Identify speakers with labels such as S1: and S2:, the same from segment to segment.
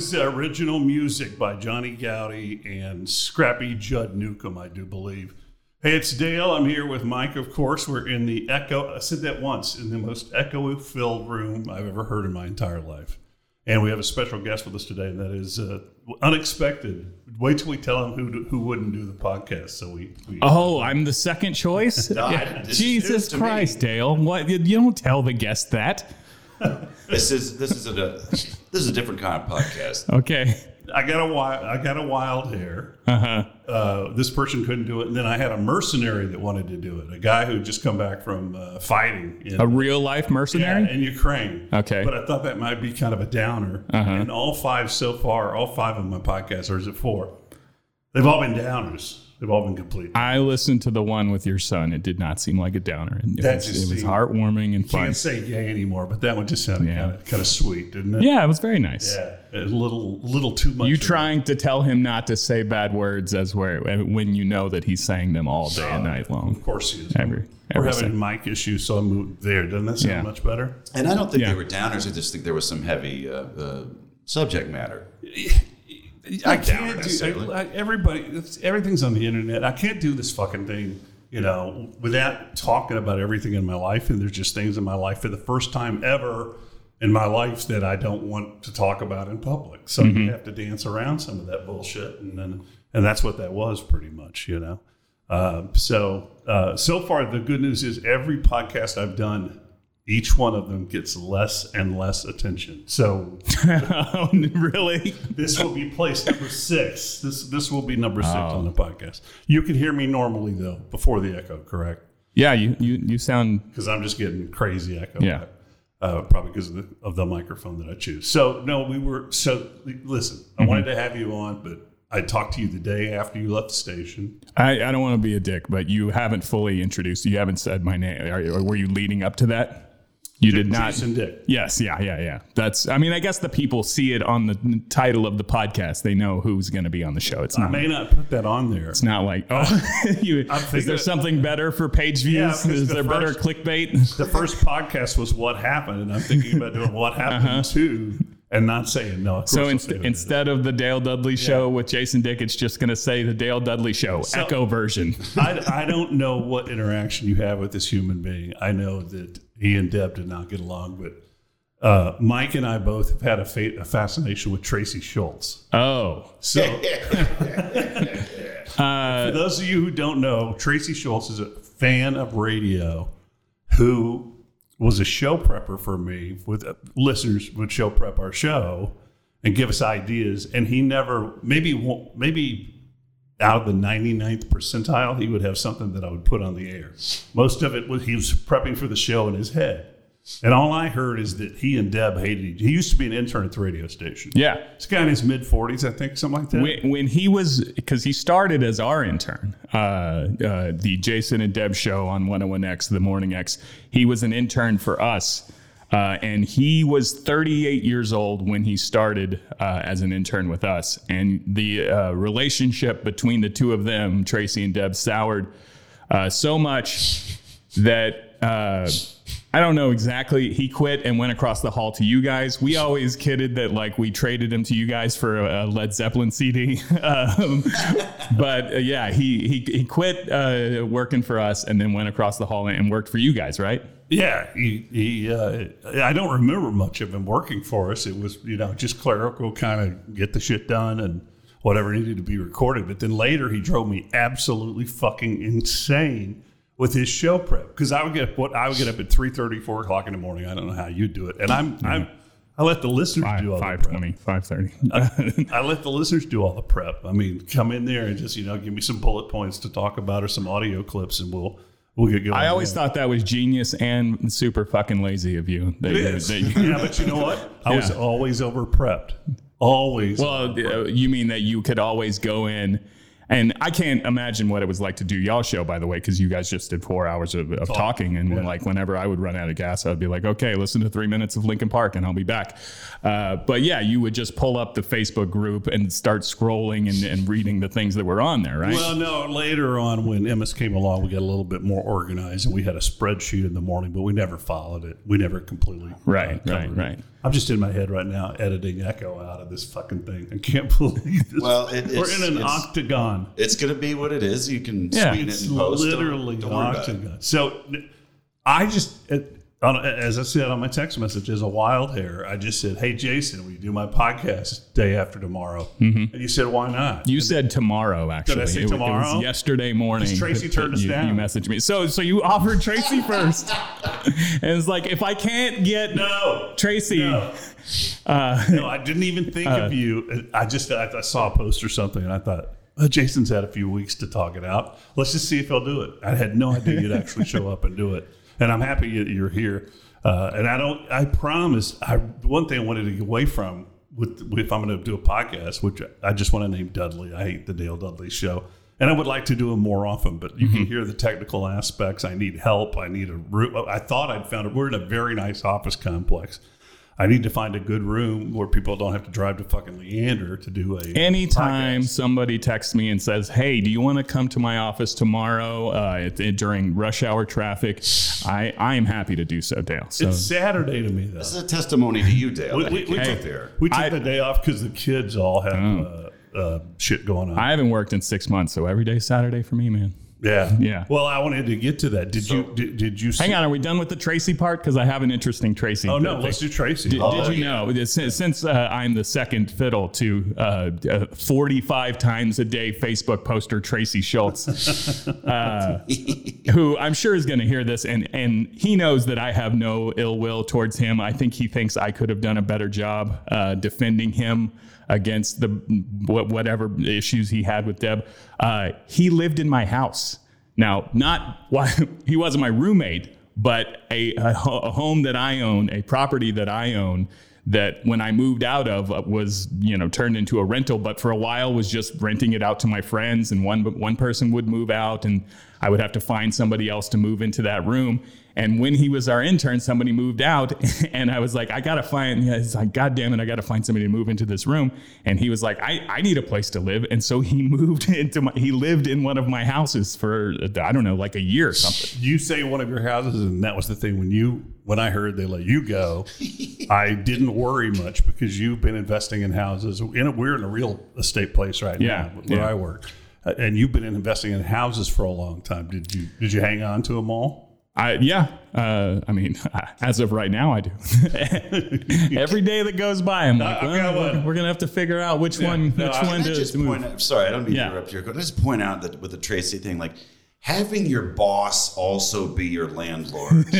S1: was original music by Johnny Goudie and Scrappy Judd Newcomb, I do believe. Hey, it's Dale. I'm here with Mike, of course. We're in the echo. I said that once in the most echo filled room I've ever heard in my entire life. And we have a special guest with us today, and that is uh, unexpected. Wait till we tell him who who wouldn't do the podcast. So we. we
S2: Oh, I'm the second choice.
S3: No,
S2: Yeah. Jesus
S3: news to me.
S2: Christ, Dale! What you you don't tell the guest that?
S3: This is this is a this is a different kind of podcast.
S2: Okay.
S1: I got a wild, I got a wild hair.
S2: Uh-huh.
S1: Uh, this person couldn't do it, and then I had a mercenary that wanted to do it. A guy who had just come back from uh, fighting in,
S2: A real life
S1: yeah,
S2: mercenary.
S1: in Ukraine.
S2: Okay.
S1: but I thought that might be kind of a downer.
S2: Uh-huh.
S1: And all five so far, all five of my podcasts, or is it four? They've all been downers. They've all been complete.
S2: I listened to the one with your son. It did not seem like a downer. It,
S1: That
S2: was,
S1: just
S2: it was
S1: seemed-
S2: heartwarming and fun.
S1: Can't say gay anymore, but that one just sounded
S2: Yeah.
S1: kind of kind of sweet, didn't it?
S2: Yeah, it was very nice.
S1: Yeah, a little little too much.
S2: You
S1: of it.
S2: trying to tell him not to say bad words as where when you know that he's saying them all day and night long.
S1: Of course he is.
S2: Every-
S1: We're
S2: every
S1: having mic issues, so I moved there. Doesn't that sound
S2: Yeah.
S1: much better?
S3: And I don't think
S2: Yeah.
S3: they were downers. I just think there was some heavy uh, uh, subject matter.
S1: I can't do
S3: necessarily.
S1: I, I- everybody. Everything's on the internet. I can't do this fucking thing, you know, without talking about everything in my life. And there's just things in my life for the first time ever in my life that I don't want to talk about in public. So you have to dance around some of that bullshit, and then and that's what that was pretty much, you know. Uh, so uh, so far, the good news is every podcast I've done. Each one of them gets less and less attention. So
S2: Oh, really?
S1: this will be place number six. This this will be number six
S2: Oh.
S1: on the podcast. You can hear me normally though before the echo, correct?
S2: Yeah, you you you sound
S1: Because I'm just getting crazy echo.
S2: Yeah.
S1: Uh, probably because of the, of the microphone that I choose. So no, we were. So listen,
S2: Mm-hmm.
S1: I wanted to have you on, but I talked to you the day after you left the station.
S2: I, I don't want to be a dick, but you haven't fully introduced. You haven't said my name. Are, or were you leading up to that? You did not.
S1: Jason Dick.
S2: Yes, yeah, yeah, yeah. That's. I mean, I guess the people see it on the title of the podcast. They know who's going to be on the show. It's
S1: I
S2: not.
S1: may not put that on there.
S2: It's not like oh, you, is there something better for page
S1: Yeah,
S2: is
S1: the
S2: there better clickbait?
S1: The first podcast was what happened, and I'm thinking about doing what happened to, and not saying no.
S2: Uh-huh. So
S1: course I'll
S2: inst-
S1: say what it is.
S2: instead of the Dale Dudley show with Jason Dick, it's just going to say the Dale Dudley show echo version.
S1: I, I don't know what interaction you have with this human being. I know that he and Deb did not get along, but uh, Mike and I both have had a, fa- a fascination with Tracy Schultz.
S2: Oh,
S1: So, for those of you who don't know, Tracy Schultz is a fan of radio who was a show prepper for me. With uh, listeners would show prep our show and give us ideas, and he never maybe won't- maybe out of the 99th percentile, he would have something that I would put on the air. Most of it was he was prepping for the show in his head. And all I heard is that he and Deb hated each He used to be an intern at the radio station.
S2: yeah.
S1: This guy in his mid 40s, I think, something like that.
S2: When, when he was, because he started as our intern, uh, uh, the Jason and Deb show on 101X, the Morning X, he was an intern for us. Uh, and he was 38 years old when he started uh, as an intern with us. And the uh, relationship between the two of them, Tracy and Deb, soured uh, so much that uh, I don't know exactly. He quit and went across the hall to you guys. We always kidded that like we traded him to you guys for a, Led Zeppelin CD. um, but yeah, he he he quit working for us and then went across the hall and worked for you guys, right?
S1: Yeah, he, he uh, I don't remember much of him working for us. It was, you know, just clerical, kind of get the shit done and whatever needed to be recorded. But then later he drove me absolutely fucking insane with his show prep because I would get what I would get up at 3 4 o'clock in the morning. I don't know how you do it, and I'm I'm I let the listeners
S2: Five
S1: do all
S2: five
S1: the prep.
S2: twenty, five thirty.
S1: I let the listeners do all the prep. I mean, come in there and just you know give me some bullet points to talk about or some audio clips, and we'll we'll get going.
S2: I always
S1: there.
S2: thought that was genius and super fucking lazy of you. That
S1: It
S2: you-
S1: is.
S2: that you-
S1: yeah, but you know what? I was always over prepped. Always.
S2: Well, uh, you mean that you could always go in, and I can't imagine what it was like to do y'all show, by the way, because you guys just did four hours of, of talking, and
S1: yeah.
S2: like whenever I would run out of gas, I'd be like, okay, listen to three minutes of Linkin Park, and I'll be back. Uh, but yeah, you would just pull up the Facebook group and start scrolling and, and reading the things that were on there, right?
S1: Well, no. Later on, when Emmis came along, we got a little bit more organized, and we had a spreadsheet in the morning, but we never followed it. We never completely uh,
S2: right, right,
S1: it. I'm just in my head right now editing echo out of this fucking thing. I can't believe this.
S3: Well, it-
S1: we're in an
S3: it's-
S1: octagon.
S3: It's going to be what it is. You can
S2: Yeah.
S3: sweeten
S1: It's
S3: it in post.
S1: Literally
S3: don't, worry about it.
S1: octagon. So I just, it, as I said on my text message, as a wild hair, I just said, "Hey, Jason, will you do my podcast day after tomorrow?" Mm-hmm. And you said, "Why not?"
S2: You said tomorrow, actually.
S1: say
S2: It- It,
S1: tomorrow?
S2: was yesterday morning.
S1: Because Tracy
S2: that-
S1: turned
S2: that
S1: us
S2: you,
S1: down.
S2: You messaged me. So, so you offered Tracy first, and it's like if I can't get
S1: no,
S2: Tracy,
S1: no. Uh, no, I didn't even think uh, of you. I just I, I saw a post or something, and I thought. "Oh, Jason's had a few weeks to talk it out. Let's just see if he'll do it. I had no idea you'd actually show up and do it, and I'm happy that you're here. Uh, and I don't. I promise. I one thing I wanted to get away from with, with if I'm going to do a podcast, which I just want to name Dudley. I hate the Dale Dudley show, and I would like to do them more often. But you can hear the technical aspects. I need help. I need a room. I thought I'd found it. We're in a very nice office complex. I need to find a good room where people don't have to drive to fucking Leander to do a
S2: anytime
S1: podcast.
S2: somebody texts me and says, "Hey, do you want to come to my office tomorrow uh, it, it- during rush hour traffic?" I I am happy to do so, Dale. So
S1: It's Saturday to me though.
S3: This is a testimony to you, Dale.
S1: We,
S3: that
S1: we, we
S3: came
S1: took,
S3: there.
S1: we took
S2: I-
S1: the day off because the kids all have uh, uh, shit going on.
S2: I haven't worked in six months, so every day's Saturday for me, man.
S1: Yeah,
S2: Yeah.
S1: Well, I wanted to get to that. Did you did, did you? See,
S2: Hang on, are we done with the Tracy part? Because I have an interesting Tracy.
S1: Oh no,
S2: thing.
S1: let's do Tracy.
S2: Did,
S1: Oh,
S2: did you know since, since uh, I'm the second fiddle to uh, uh, 45 times a day Facebook poster Tracy Schultz, uh, who I'm sure is going to hear this, and and he knows that I have no ill will towards him. I think he thinks I could have done a better job uh, defending him against the whatever issues he had with Deb. Uh, he lived in my house. Now, not why he wasn't my roommate, but a, a, a home that I own, a property that I own that when I moved out of uh, was, you know, turned into a rental, but for a while was just renting it out to my friends and one one person would move out and I would have to find somebody else to move into that room. And when he was our intern, somebody moved out and I was like, I gotta find, yeah, it's like, God damn it, I gotta find somebody to move into this room. And he was like, I, I need a place to live. And so he moved into my, he lived in one of my houses for, I don't know, like a year or something.
S1: You say one of your houses, and that was the thing when you when I heard they let you go, I didn't worry much because you've been investing in houses. In a, we're in a real estate place right
S2: Yeah,
S1: now where
S2: yeah.
S1: I work, Uh, and you've been investing in houses for a long time. Did you did you hang on to them all?
S2: I, yeah, uh, I mean, as of right now, I do. Every day that goes by, I'm like,
S1: I've
S2: well, we're, we're gonna have to figure out which one,
S1: no,
S2: which
S1: I-
S2: one
S3: I
S2: to,
S3: just
S2: to move.
S3: point out? Sorry, I don't mean
S2: Yeah.
S3: to interrupt you. I just point out that with the Tracy thing, like having your boss also be your landlord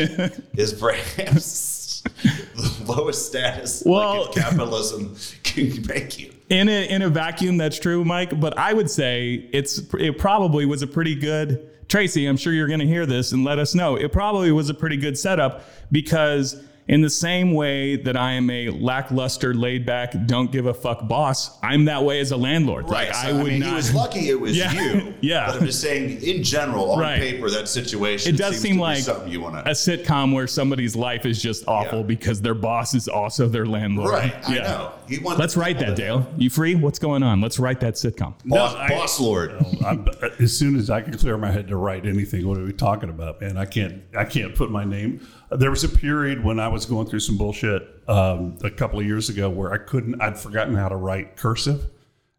S3: is perhaps the lowest status
S2: Well-
S3: like, capitalism can make you.
S2: in a in a vacuum that's true mike but i would say it's it probably was a pretty good tracy i'm sure you're going to hear this and let us know. It probably was a pretty good setup because in the same way that I am a lackluster, laid back, don't give a fuck boss, I'm that way as a landlord.
S3: Right.
S2: Like,
S3: so,
S2: I would
S3: mean,
S2: not.
S3: he was lucky it was
S2: Yeah.
S3: you.
S2: Yeah.
S3: But I'm just saying, in general, on
S2: Right.
S3: paper, that situation
S2: it does
S3: seems
S2: seem
S3: to be
S2: like
S3: something you want to.
S2: a sitcom where somebody's life is just awful
S3: Yeah.
S2: because their boss is also their landlord.
S3: Right. I know. He wants
S2: Let's write that, Dale. You free? What's going on? Let's write that sitcom.
S3: Boss,
S1: No, I-
S3: boss lord.
S1: I'm, as soon as I can clear my head to write anything, what are we talking about, man? I can't. I can't put my name. There was a period when I was going through some bullshit um, a couple of years ago where I couldn't. I'd forgotten how to write cursive,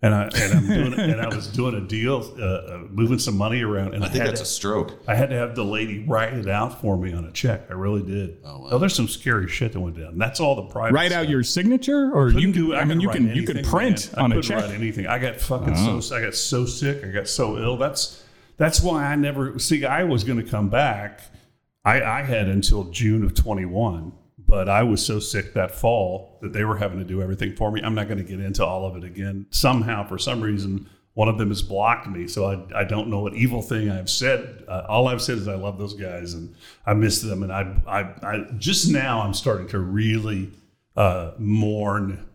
S1: and I and I'm doing and I was doing a deal, uh, uh, moving some money around, and I,
S3: I think
S1: had
S3: that's
S1: to,
S3: a stroke.
S1: I had to have the lady write it out for me on a check. I really did. Oh, wow. there's some scary shit that went down. That's all the private.
S2: Write out your signature, or you can.
S1: do-
S2: I mean, you
S1: write
S2: can you can print
S1: man.
S2: On a
S1: couldn't
S2: check.
S1: Write anything. I got fucking so I got so sick. I got so ill. That's that's why I never see. I was going to come back. I, I had until June of 21, but I was so sick that fall that they were having to do everything for me. I'm not going to get into all of it again. Somehow, for some reason, one of them has blocked me. So I, I don't know what evil thing I've said. Uh, all I've said is I love those guys and I miss them. And I, I, I just now I'm starting to really uh, mourn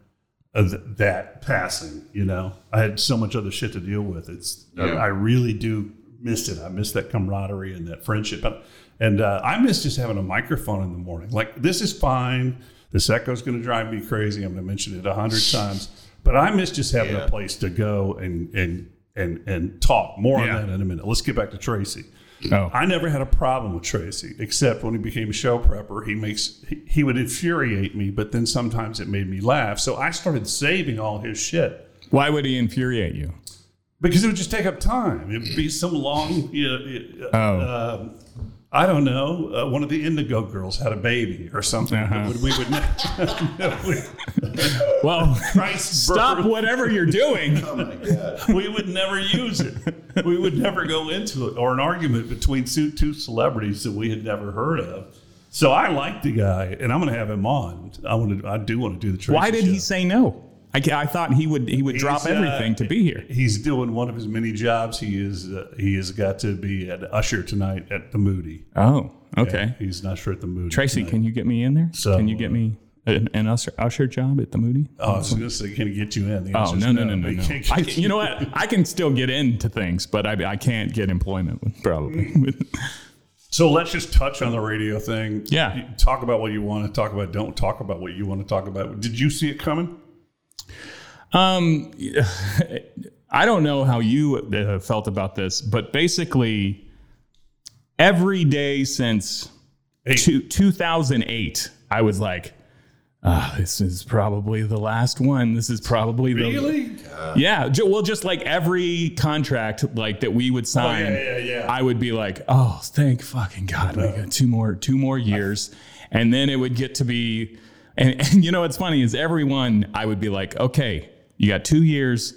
S1: th- that passing. You know, I had so much other shit to deal with. It's I, I really do miss it. I miss that camaraderie and that friendship. But, and uh, I miss just having a microphone in the morning. Like this is fine. This echo's going to drive me crazy. I'm going to mention it a hundred times. But I miss just having
S3: Yeah.
S1: a place to go and and and and talk. More
S2: Yeah.
S1: on that in a minute. Let's get back to Tracy.
S2: Oh.
S1: I never had a problem with Tracy, except when he became a show prepper. He makes he, he would infuriate me, but then sometimes it made me laugh. So I started saving all his shit
S2: Why would he infuriate you?
S1: because it would just take up time. It would be some long, you know, uh,
S2: Oh.
S1: um, I don't know. Uh, one of the Indigo girls had a baby or something.
S2: Uh-huh.
S1: We would ne-
S2: Well,
S1: Christ,
S2: stop
S1: birth.
S2: whatever you're doing.
S3: Oh my god.
S1: we would never use it. We would never go into it or an argument between two, two celebrities that we had never heard of. So I like the guy, and I'm going to have him on. I want to. I do want to do the. Tracy
S2: Why did he say no? I, I thought he would he would drop
S1: He's, uh,
S2: everything to be here.
S1: He's doing one of his many jobs. He is. Uh, he has got to be an usher tonight at the Moody.
S2: Oh, okay.
S1: He's not sure at the Moody.
S2: Tracy,
S1: tonight.
S2: can you get me in there?
S1: So,
S2: can you get me an, an usher, usher job at the Moody?
S1: Oh, I was going to say, can get you in? The
S2: Oh
S1: answer's
S2: no no no no no! I, you know what? I can still get into things, but I, I can't get employment with- probably.
S1: So let's just touch on the radio thing.
S2: Yeah.
S1: You talk about what you want to talk about. Don't talk about what you want to talk about. Did you see it coming?
S2: Um, I don't know how you uh, felt about this, but basically, every day since two, 2008, I was like, ah, this is probably the last one. This is probably the
S1: Really?
S2: yeah. ju- Well, just like every contract like that we would sign,
S1: Oh, yeah, yeah, yeah.
S2: I would be like, oh, thank fucking god, we got two more two more years, and then it would get to be, and, and you know what's funny is everyone I would be like, okay, you got two years.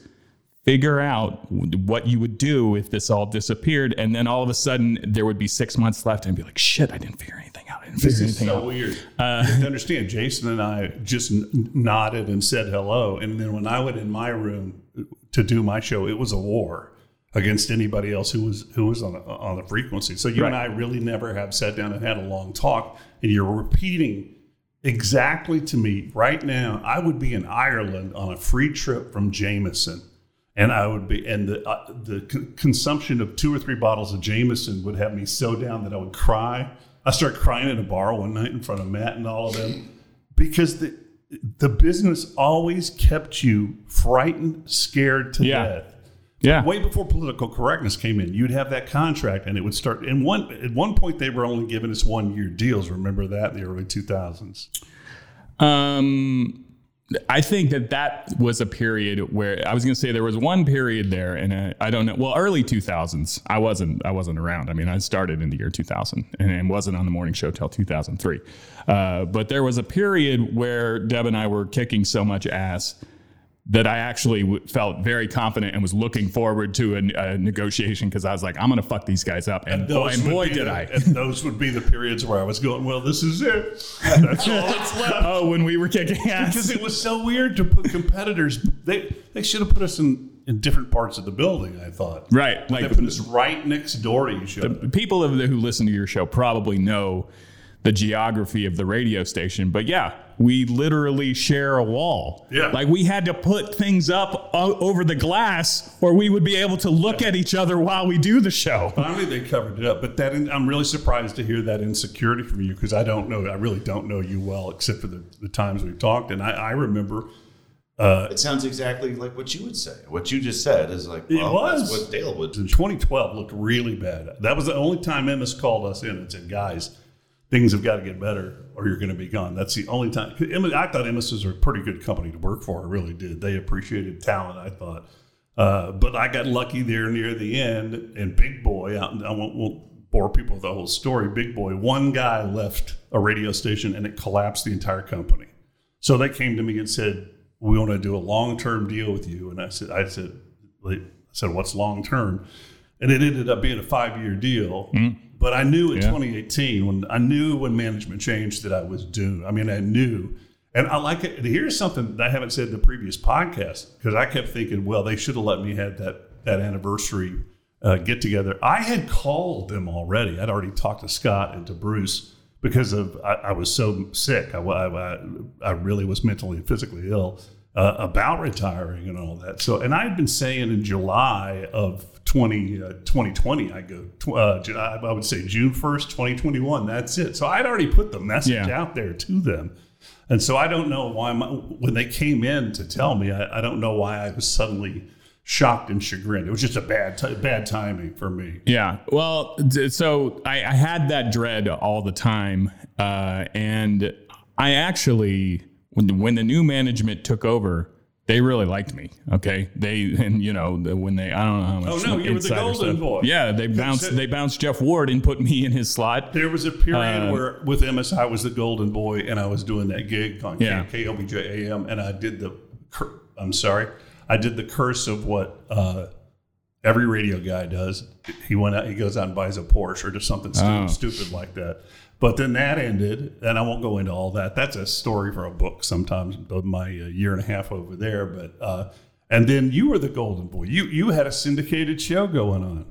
S2: Figure out what you would do if this all disappeared, and then all of a sudden there would be six months left, and be like, "Shit, I didn't figure anything out. I didn't figure
S1: This is
S2: anything
S1: so
S2: out."
S1: weird. Uh, have to understand, Jason and I just nodded and said hello. And then when I went in my room to do my show, it was a war against anybody else who was who was on the, on the frequency. So you and I really never have sat down and had a long talk. And you're repeating exactly to me right now. I would be in Ireland on a free trip from Jameson. And I would be, and the uh, the c- consumption of two or three bottles of Jameson would have me so down that I would cry. I started crying in a bar one night in front of Matt and all of them because the the business always kept you frightened, scared to
S2: Yeah.
S1: death.
S2: Yeah,
S1: Way before political correctness came in, you'd have that contract, and it would start. And one at one point, they were only giving us one year deals. Remember that in the early two thousands.
S2: Um, I think that that was a period where I was going to say there was one period there, and I, I don't know. Well, early two thousands, I wasn't. I wasn't around. I mean, I started in the year two thousand, and, and wasn't on the morning show till two thousand three. Uh, but there was a period where Deb and I were kicking so much ass that I actually w- felt very confident and was looking forward to a, a negotiation because I was like, I'm going to fuck these guys up, and boy, and boy did
S1: the,
S2: I.
S1: And those would be the periods where I was going, well, this is it. That's all that's left.
S2: oh, when we were kicking ass.
S1: Because it was so weird to put competitors. They they should have put us in, in different parts of the building. I thought.
S2: Right,
S1: They
S2: like
S1: put us right next door to each other.
S2: people of the, who listen to your show probably know the geography of the radio station, but yeah, we literally share a wall.
S1: Yeah.
S2: Like we had to put things up o- over the glass or we would be able to look at each other while we do the show.
S1: Finally, they covered it up. But that I'm really surprised to hear that insecurity from you because I don't know. I really don't know you well, except for the, the times we've talked. And I, I remember uh,
S3: It sounds exactly like what you would say. What you just said is like,
S1: It
S3: well,
S1: was.
S3: that's what Dale would
S1: in 2012 looked really bad. That was the only time Emmis called us in and said, "Guys, things have got to get better, or you're going to be gone." That's the only time. I thought Emmis was a pretty good company to work for. I really did. They appreciated talent. I thought, uh, but I got lucky there near the end. And Big Boy, I, I won't, won't bore people with the whole story. Big Boy, one guy left a radio station, and it collapsed the entire company. So they came to me and said, "We want to do a long-term deal with you." And I said, "I said, I said, what's long term?" And it ended up being a five-year deal. But I knew in
S2: Yeah.
S1: 2018 when I knew when management changed that I was doomed. I mean, I knew. And I like it. Here's something that I haven't said in the previous podcast because I kept thinking, well, they should have let me have that that anniversary uh, get together. I had called them already. I'd already talked to Scott and to Bruce because of I, I was so sick. I, I, I really was mentally and physically ill uh, about retiring and all that. So, and I had been saying in July of 20, uh, 2020, I go, uh, I would say June 1st, 2021. That's it. So I'd already put the message
S2: Yeah.
S1: out there to them. And so I don't know why my, when they came in to tell me, I, I don't know why I was suddenly shocked and chagrined. It was just a bad t- bad timing for me.
S2: Yeah. Well, so I, I had that dread all the time, uh, and I actually, when when the new management took over, they really liked me. Okay, they and you know the, when they I don't know how much.
S1: Oh, no, you were the golden
S2: stuff.
S1: boy.
S2: Yeah, they bounced they bounced Jeff Ward and put me in his slot.
S1: There was a period
S2: Uh,
S1: where with Emmis I was the golden boy and I was doing that gig on
S2: Yeah.
S1: K- KLBJ AM and I did the cur- I'm sorry I did the curse of what uh, every radio guy does. He went out he goes out and buys a Porsche or just something
S2: Oh.
S1: stupid like that. But then that ended, and I won't go into all that. That's a story for a book. Sometimes my uh, year and a half over there, but uh, and then you were the golden boy. You you had a syndicated show going on.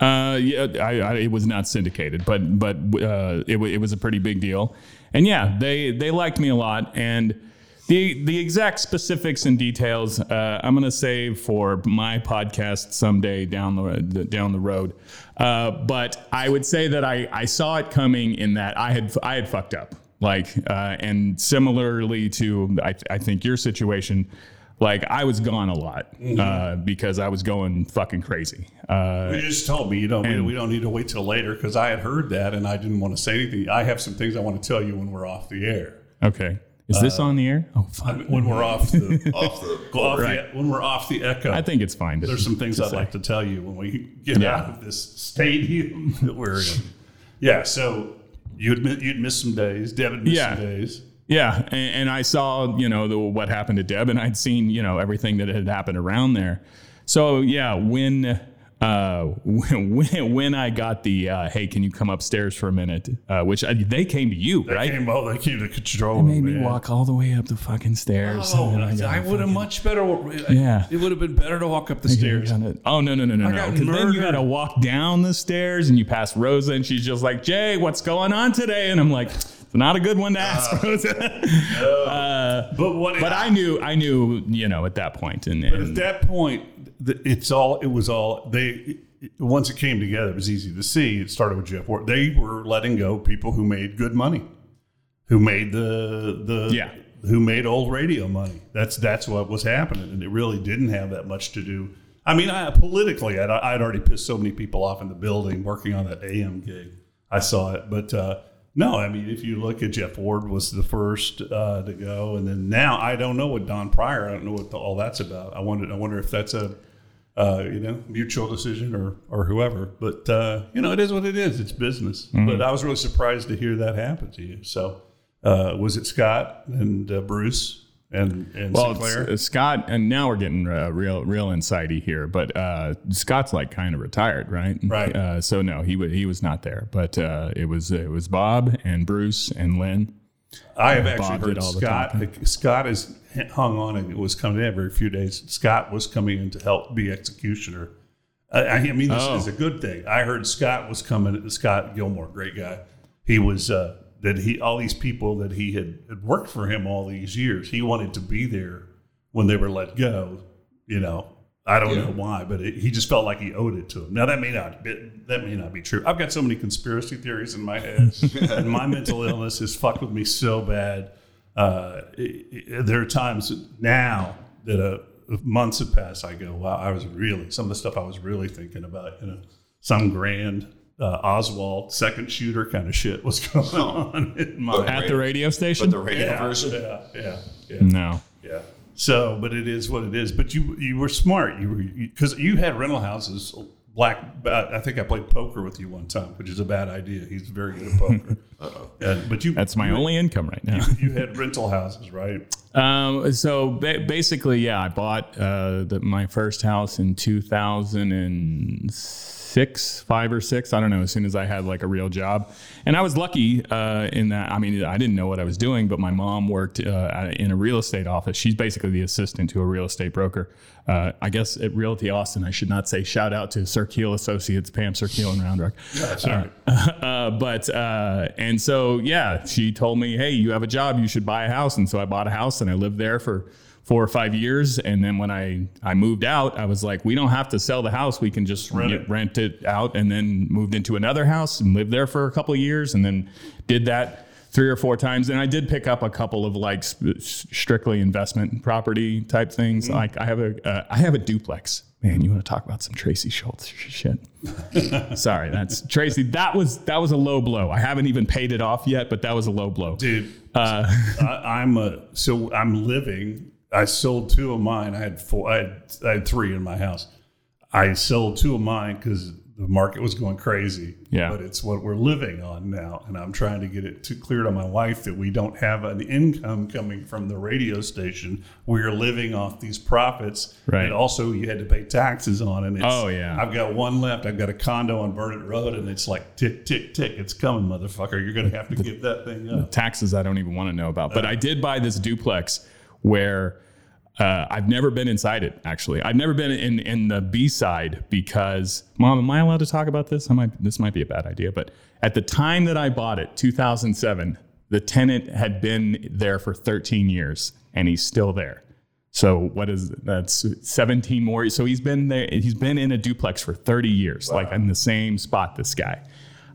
S2: Uh, yeah, I, I, it was not syndicated, but but uh, it, it was a pretty big deal, and yeah, they they liked me a lot, and the the exact specifics and details uh, I'm gonna save for my podcast someday down the down the road. Uh, but I would say that I I saw it coming in that I had I had fucked up, like, uh, and similarly to I I think your situation. Like I was gone a lot uh, because I was going fucking crazy. Uh,
S1: You just told me you don't. we, we don't need to wait till later because I had heard that and I didn't want to say anything. I have some things I want to tell you when we're off the air.
S2: Okay. Is this uh, on the air? Oh, fuck.
S1: When we're off the,
S3: Off the
S1: off
S2: Right.
S1: the when we're off the echo.
S2: I think it's fine. To,
S1: there's some things
S2: to
S1: I'd
S2: say.
S1: like to tell you when we get
S2: Yeah.
S1: out of this stadium that we're in. Yeah. So you'd mi- you'd miss some days. Deb had missed
S2: Yeah.
S1: some days.
S2: Yeah, and, and I saw you know the, what happened to Deb, and I'd seen you know everything that had happened around there. So yeah, when uh, when when, I got the uh, hey, can you come upstairs for a minute? Uh, which I, they came to you,
S1: They
S2: right?
S1: came, oh, they came to control.
S2: They Made me
S1: man.
S2: walk all the way up the fucking stairs.
S1: Oh,
S2: and then
S1: I would have much better.
S2: Yeah.
S1: It would have been better to walk up the stairs.
S2: Oh no no no no no! Because then you had to walk down the stairs and you pass Rosa and she's just like, "Jay, what's going on today?" And I'm like, "It's not a good one to ask, Rosa."
S1: But what?
S2: but I knew, I knew, you know, at that point, and,
S1: At that point, it's all. It was all they. Once it came together, it was easy to see. It started with Jeff Ward. They were letting go people who made good money, who made the the
S2: Yeah.
S1: who made old radio money. That's that's what was happening, and it really didn't have that much to do. I mean, I, politically, I'd, I'd already pissed so many people off in the building working on that AM gig. I saw it, but uh, no, I mean, if you look at Jeff Ward was the first uh, to go, and then now I don't know what Don Pryor. I don't know what the, all that's about. I wonder. I wonder if that's a uh, you know mutual decision or or whoever. But uh, you know, it is what it is. It's business. But I was really surprised to hear that happen to you. So uh, was it Scott and uh, Bruce and and
S2: well,
S1: Sinclair?
S2: it's- Scott, and now we're getting uh, real, real insighty here. But uh, Scott's like kind of retired, right?
S1: Right.
S2: Uh, so no, he wa he was not there, but uh, it was it was Bob and Bruce and Lynn.
S1: I have actually
S2: Bob
S1: heard Scott. Scott is hung on and was coming in every few days. Scott was coming in to help be executioner. I, I mean, this
S2: Oh.
S1: is a good thing. I heard Scott was coming. Scott Gilmore, great guy. He was uh, that he all these people that he had, had worked for him all these years. He wanted to be there when they were let go. You know, I don't know why, but it, he just felt like he owed it to him. Now that may not be, that may not be true. I've got so many conspiracy theories in my head, and my mental illness has fucked with me so bad. Uh, it- it- there are times now that uh, months have passed. I go, wow, I was really some of the stuff I was really thinking about. You know, some grand uh, Oswald second shooter kind of shit was going on in my
S2: At the radio station?
S3: but the radio
S1: yeah,
S3: version.
S1: yeah, yeah, yeah.
S2: no.
S1: So, but it is what it is. But you you were smart. You were because you, had rental houses. Black. uh, I think I played poker with you one time, which is a bad idea. He's very good at poker. And- but you
S2: That's my only income right now.
S1: you had rental houses, right?
S2: Um, so ba- basically, yeah, I bought uh, the, my first house in 2006, five or six. I don't know. As soon as I had like a real job, and I was lucky uh, in that. I mean, I didn't know what I was doing, but my mom worked uh, in a real estate office. She's basically the assistant to a real estate broker. Uh, I guess at Realty Austin, I should not say shout out to Sir Keel Associates, Pam Sir Keel and Round Rock.
S1: All right.
S2: uh, but uh, and so yeah, she told me, "Hey, you have a job. You should buy a house." And so I bought a house, and I lived there for four or five years. And then when I I moved out, I was like, "We don't have to sell the house. We can just
S1: Rent it.
S2: rent it out." And then moved into another house and lived there for a couple of years, and then did that three or four times, and I did pick up a couple of like s- strictly investment property type things. Like I have a uh, I have a duplex. Man, you want to talk about some Tracy Schultz shit? Sorry, that's Tracy. That was that was a low blow. I haven't even paid it off yet, but that was a low blow.
S1: dude. I, I'm a so I'm living. I sold two of mine. I had four. I had, I had three in my house. I sold two of mine because the market was going crazy.
S2: Yeah.
S1: but it's what we're living on now, and I'm trying to get it to clear to my wife that we don't have an income coming from the radio station. We're living off these profits,
S2: Right.
S1: And also, you had to pay taxes on it.
S2: Oh, yeah.
S1: I've got one left. I've got a condo on Burnet Road, and it's like tick, tick, tick. It's coming, motherfucker. You're going to have to give that thing up.
S2: taxes I don't even want to know about. But uh, I did buy this duplex where uh, I've never been inside it. Actually, I've never been in in the B side because, Mom, am I allowed to talk about this? I might. This might be a bad idea. But at the time that I bought it, 2007, the tenant had been there for 13 years, and he's still there. So what is that's 17 more? So he's been there. He's been in a duplex for 30 years, like in the same spot. This guy.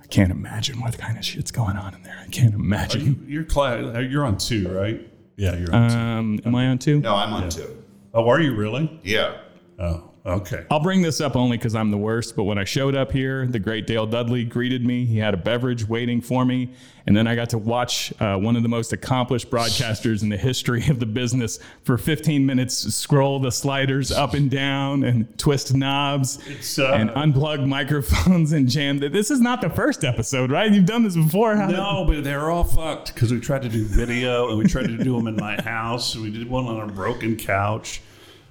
S2: I can't imagine what kind of shit's going on in there. I can't imagine.
S1: You're class. You're on two, right? Yeah, you're on two.
S2: Um, am I on two?
S3: No, I'm on two.
S1: Oh, are you really?
S3: Yeah.
S1: Oh, okay.
S2: I'll bring this up only because I'm the worst. But when I showed up here, the great Dale Dudley greeted me. He had a beverage waiting for me. And then I got to watch uh, one of the most accomplished broadcasters in the history of the business for 15 minutes scroll the sliders up and down and twist knobs
S1: uh,
S2: and unplug microphones and jam. This is not the first episode, right? You've done this before. How
S1: No, but they're all fucked because we tried to do video and we tried to do them in my house. And We did one on a broken couch,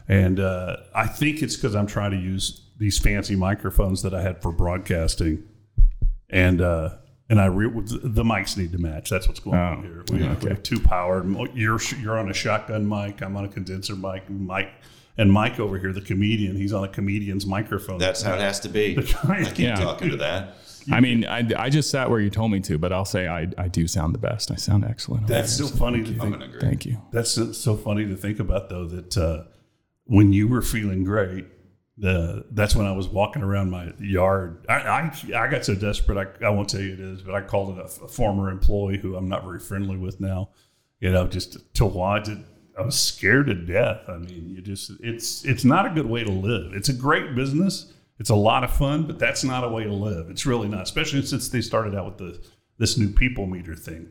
S1: and uh, I think it's because I'm trying to use these fancy microphones that I had for broadcasting, and uh, and I re- the mics need to match. That's what's going on
S2: Oh,
S1: here. We, have, we have two powered. You're you're on a shotgun mic. I'm on a condenser mic. Mike and Mike over here, the comedian, he's on a comedian's microphone.
S3: That's how it has to be. I keep
S2: Yeah.
S3: talking to that.
S2: I mean, I, I just sat where you told me to, but I'll say I, I do sound the best. I sound excellent.
S1: That's so funny to
S3: I'm
S1: think.
S3: gonna agree.
S2: Thank you.
S1: That's so- so funny to think about, though, that uh, when you were feeling great, the that's when I was walking around my yard. I I, I got so desperate. I, I won't tell you it is, but I called it a, a former employee who I'm not very friendly with now. You know, just to watch it. I was scared to death. I mean, you just it's it's not a good way to live. It's a great business. It's a lot of fun, but that's not a way to live. It's really not, especially since they started out with the this new people meter thing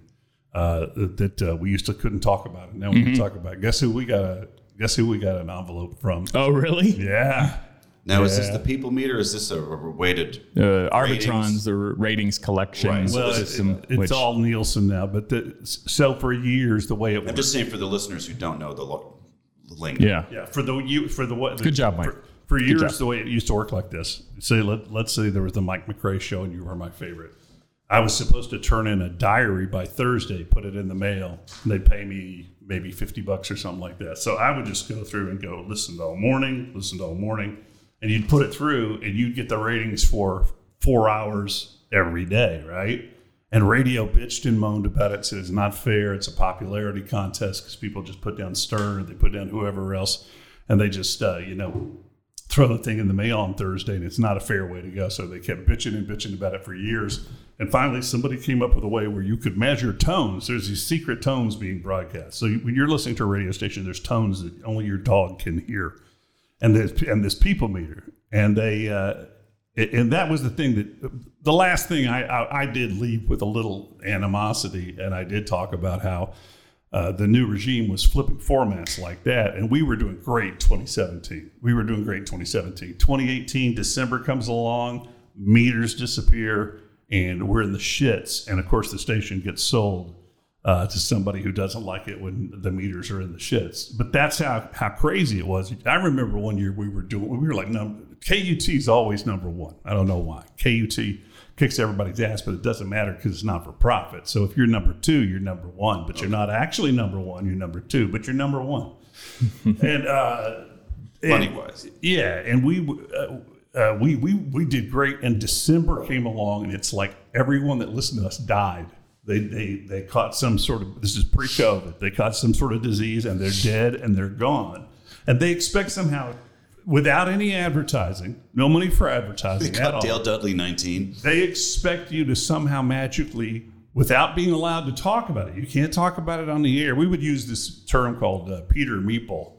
S1: uh, that uh, we used to couldn't talk about it. Now we can talk about. It. Guess who we got a guess who we got an envelope from?
S2: Oh, really?
S1: Yeah,
S3: Now, is this
S1: Yeah.
S3: the people meter? Or is this a, a weighted?
S2: Uh, Arbitron's the ratings collection
S3: Right. Well,
S1: it's,
S2: system.
S1: it's
S2: which,
S1: all Nielsen now. But the, so for years, the way it
S3: I'm
S1: worked,
S3: just saying for the listeners who don't know the lo- link.
S2: yeah.
S1: yeah, for the you for the what?
S2: Good job, Mike.
S1: For, for years, the way it used to work like this. Say, let, let's say there was the Mike MacRae show, and you were my favorite. I was supposed to turn in a diary by Thursday, put it in the mail, and they'd pay me maybe 50 bucks or something like that. So I would just go through and go, listen to all morning, listen to all morning, and you'd put it through, and you'd get the ratings for four hours every day, right? And radio bitched and moaned about it, said it's not fair. It's a popularity contest because people just put down Stern, they put down whoever else, and they just, uh, you know, throw the thing in the mail on Thursday, and it's not a fair way to go. So they kept bitching and bitching about it for years. And finally, somebody came up with a way where you could measure tones. There's these secret tones being broadcast. So when you're listening to a radio station, there's tones that only your dog can hear, and there's and this people meter, and they. Uh, and that was the thing that the last thing I, I, I did leave with a little animosity, and I did talk about how uh, the new regime was flipping formats like that, and we were doing great 2017. We were doing great 2017. 2018, December comes along, meters disappear, and we're in the shits. And of course, the station gets sold uh, to somebody who doesn't like it when the meters are in the shits. But that's how how crazy it was. I remember one year we were doing we were like number KUT is always number one. I don't know why KUT kicks everybody's ass, but it doesn't matter because it's not for profit. So if you're number two, you're number one, but you're not actually number one. You're number two, but you're number one. and uh,
S3: Money wise.
S1: yeah, and we uh, uh, we we we did great. And December came along, and it's like everyone that listened to us died. They they they caught some sort of this is pre-COVID. They caught some sort of disease, and they're dead, and they're gone. And they expect somehow, without any advertising, no money for advertising
S3: They
S1: at all.
S3: Dale Dudley 19.
S1: They expect you to somehow magically without being allowed to talk about it. You can't talk about it on the air. We would use this term called uh, Peter Meeple